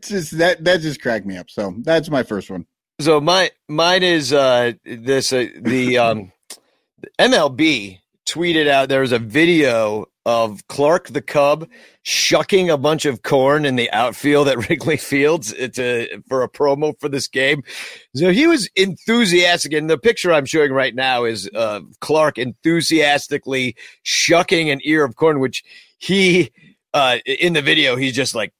S3: just that that just cracked me up. So that's my first one.
S1: So my mine is uh this uh, the <laughs> um MLB tweeted out there was a video of Clark the Cub shucking a bunch of corn in the outfield at <laughs> Wrigley Fields it's a, for a promo for this game. So he was enthusiastic, and the picture I'm showing right now is uh, Clark enthusiastically shucking an ear of corn, which he uh, in the video he's just like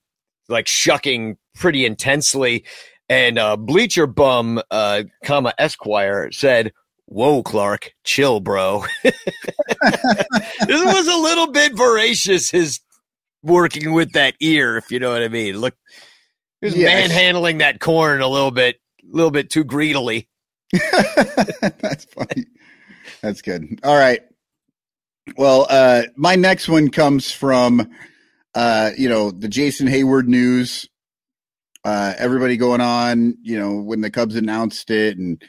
S1: like shucking pretty intensely. And uh, Bleacher Bum, uh, comma Esquire said, "Whoa, Clark, chill, bro." <laughs> this was a little bit voracious. His working with that ear, if you know what I mean. Look, he was
S3: Yes.
S1: manhandling that corn a little bit, a little bit too greedily. <laughs>
S3: That's funny. That's good. All right. Well, uh, my next one comes from, uh, you know, the Jason Heyward news. Uh, everybody going on, you know, when the Cubs announced it and,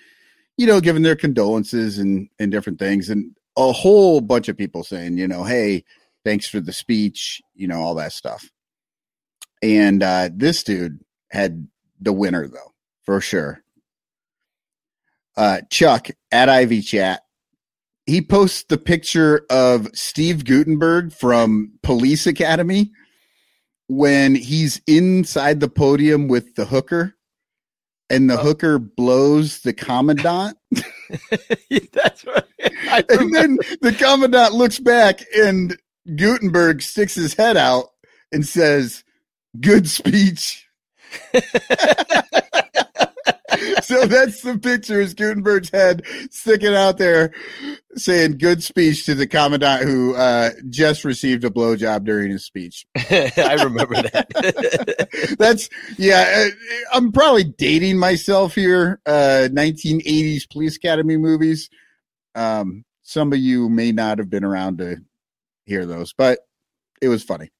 S3: you know, giving their condolences and, and different things. And a whole bunch of people saying, you know, hey, thanks for the speech, you know, all that stuff. And uh, this dude had the winner, though, for sure uh, Chuck at Ivy Chat. He posts the picture of Steve Guttenberg from Police Academy, when he's inside the podium with the hooker and the oh. hooker blows the commandant. <laughs> <laughs>
S1: That's right.
S3: And then the commandant looks back and Guttenberg sticks his head out and says, Good speech. <laughs> so that's the picture is Guttenberg's head sticking out there saying good speech to the commandant who uh, just received a blowjob during his speech. <laughs>
S1: I remember that. <laughs>
S3: That's yeah. uh, I'm probably dating myself here. Uh, 1980s police academy movies. Um, some of you may not have been around to hear those, but it was funny.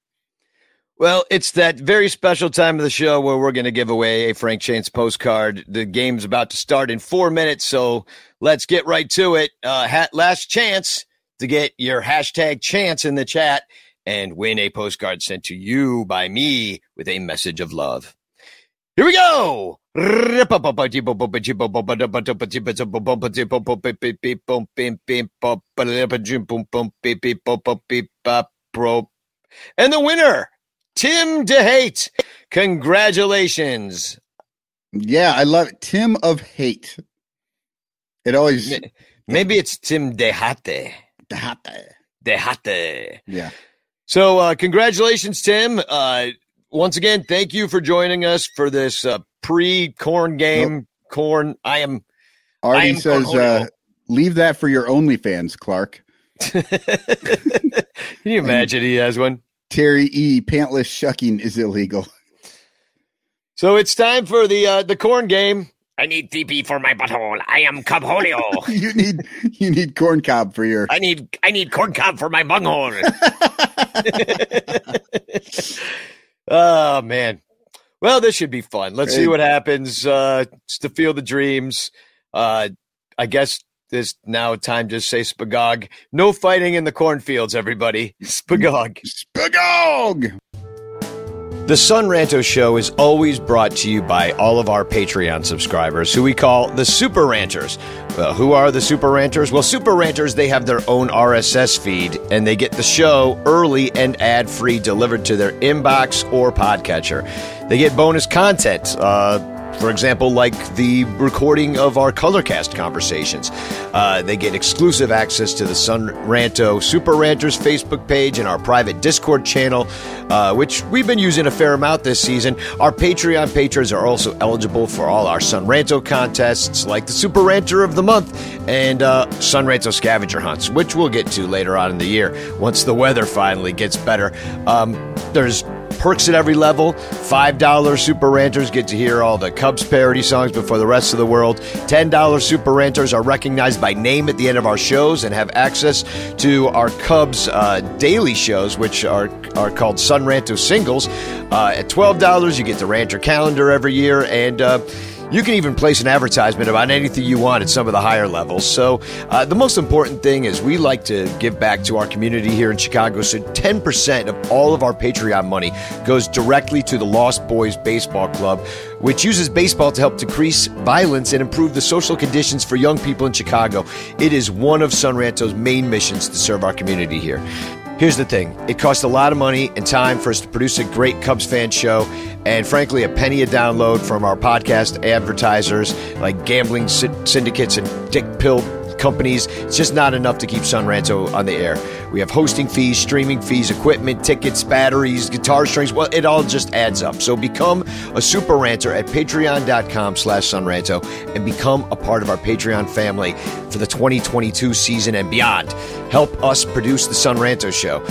S1: Well, it's that very special time of the show where we're going to give away a Frank Chance postcard. The game's about to start in four minutes, so let's get right to it. Uh, ha- last chance to get your hashtag chance in the chat and win a postcard sent to you by me with a message of love. Here we go. And the winner Tim DeHate. Congratulations.
S3: Yeah, I love it. Tim of Hate. It always
S1: Maybe it's Tim DeHate. DeHate. DeHate.
S3: Yeah.
S1: So, uh, congratulations, Tim. Uh, once again, thank you for joining us for this uh, pre corn game. Corn. I am. I
S3: Artie
S1: am
S3: says, uh, leave that for your OnlyFans, Clark. <laughs>
S1: Can you imagine he has one?
S3: Terry E. Pantless shucking is illegal.
S1: So it's time for the uh, the corn game. I need TP for my butthole. I am Cubsholio. <laughs>
S3: you need you need corn cob for your
S1: I need I need corn cob for my bunghole. <laughs> <laughs> oh man. Well, this should be fun. Let's see what happens. Uh it's the field of dreams. Uh I guess there's now time to say spagog. No fighting in the cornfields, everybody. Spagog.
S3: Spagog.
S1: The Son Ranto Show is always brought to you by all of our Patreon subscribers, who we call the Super Ranters. Well, who are the Super Ranters? Well, Super Ranters, they have their own RSS feed, and they get the show early and ad free delivered to their inbox or podcatcher. They get bonus content. Uh, for example, like the recording of our Colorcast conversations. Uh, they get exclusive access to the Son Ranto Super Ranters Facebook page and our private Discord channel, uh, which we've been using a fair amount this season. Our Patreon patrons are also eligible for all our Son Ranto contests, like the Super Ranter of the Month and uh, Son Ranto scavenger hunts, which we'll get to later on in the year once the weather finally gets better. Um, there's perks at every level. $5 Super Ranters get to hear all the Cubs parody songs before the rest of the world. $10 Super Ranters are recognized by name at the end of our shows and have access to our Cubs uh, daily shows, which are, are called Son Ranto Singles. Uh, at $12, you get the Ranter calendar every year and uh, you can even place an advertisement about anything you want at some of the higher levels. So, uh, the most important thing is we like to give back to our community here in Chicago. So, 10% of all of our Patreon money goes directly to the Lost Boys Baseball Club, which uses baseball to help decrease violence and improve the social conditions for young people in Chicago. It is one of Sonranto's main missions to serve our community here. Here's the thing. It costs a lot of money and time for us to produce a great Cubs fan show, and frankly, a penny a download from our podcast advertisers like gambling sy- syndicates and dick pill companies. It's just not enough to keep Son Ranto on the air. We have hosting fees, streaming fees, equipment, tickets, batteries, guitar strings. Well, it all just adds up. So become a super ranter at patreon.com slash sonranto and become a part of our Patreon family for the 2022 season and beyond. Help us produce the Son Ranto Show.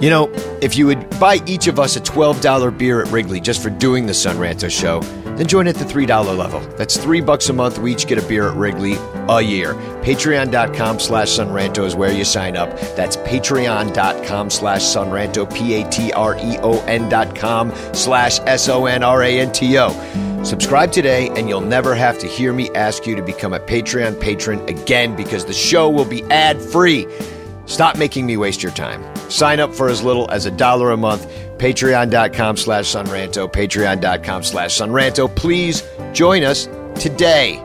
S1: You know, if you would buy each of us a $12 beer at Wrigley just for doing the Son Ranto show, then join at the $3 level. That's three bucks a month. We each get a beer at Wrigley a year. Patreon.com slash Sonranto is where you sign up. That's patreon.com slash Sonranto, P-A-T-R-E-O-N dot com slash S-O-N-R-A-N-T-O. Subscribe today and you'll never have to hear me ask you to become a Patreon patron again because the show will be ad-free. Stop making me waste your time. Sign up for as little as a dollar a month. Patreon.com slash Sonranto. Patreon.com slash Sonranto. Please join us today.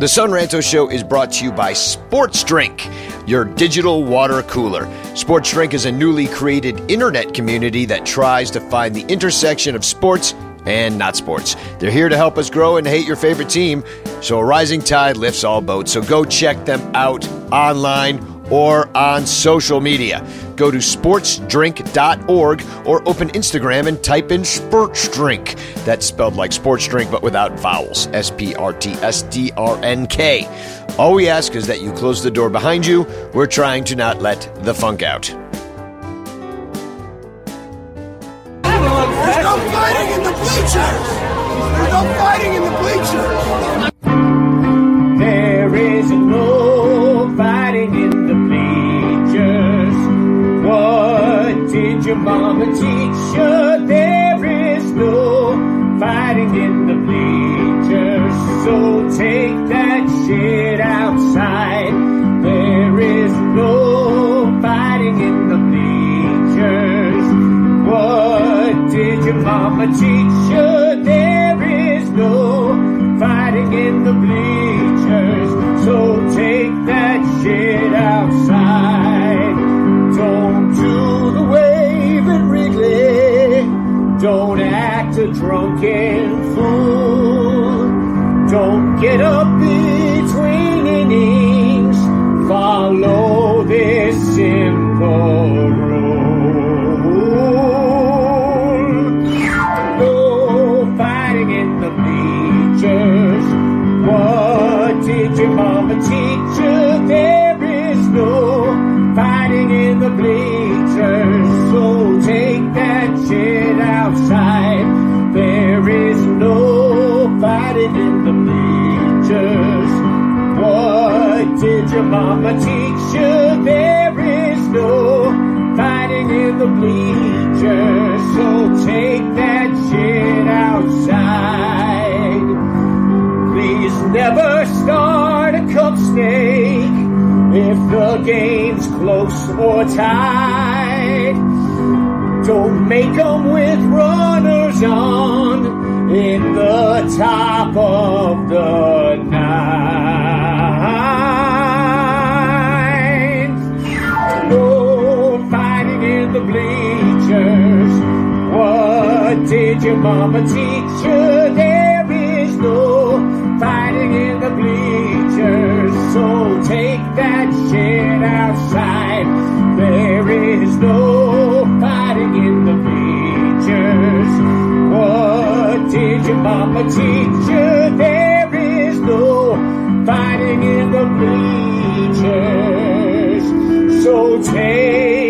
S1: The Sonranto Show is brought to you by Sports Drink.
S7: your digital water cooler. Sports Drink is a newly created internet community that tries to find the intersection of sports and not sports. They're here to help us grow and hate your favorite team, so a rising tide lifts all boats. So go check them out online or on social media. Go to sportsdrink.org or open Instagram and type in sports drink. That's spelled like sports drink but without vowels. S P R T S D R N K. All we ask is that you close the door behind you. We're trying to not let the funk out.
S8: There's no fighting in the bleachers! There's no fighting in the bleachers!
S1: Your mama teach you? There is no fighting in the bleachers. So take that shit outside. There is no fighting in the bleachers. What did your mama teach you? There is no fighting in the bleachers. Drunken fool. Don't get up your mama teach you? There is no fighting in the bleachers. So take that shit outside. Please never start a cup snake if the game's close or tied. Don't make 'em with runners on in the top of the your mama teach you? There is no fighting in the bleachers. So take that shit outside. There is no fighting in the bleachers. What did your mama teach you? There is no fighting in the bleachers. So take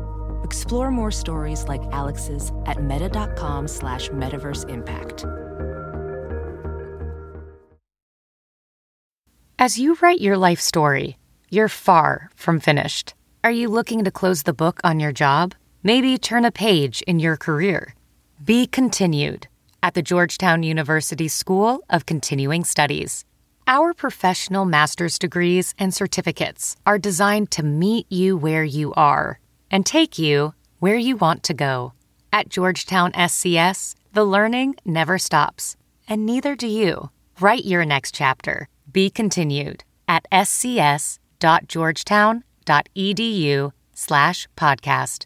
S9: Explore more stories like Alex's at meta.com slash metaverse impact.
S10: As you write your life story, you're far from finished. Are you looking to close the book on your job? Maybe turn a page in your career? Be continued at the Georgetown University School of Continuing Studies. Our professional master's degrees and certificates are designed to meet you where you are and take you where you want to go. At Georgetown SCS, the learning never stops, and neither do you. Write your next chapter. Be continued at scs.georgetown.edu slash podcast.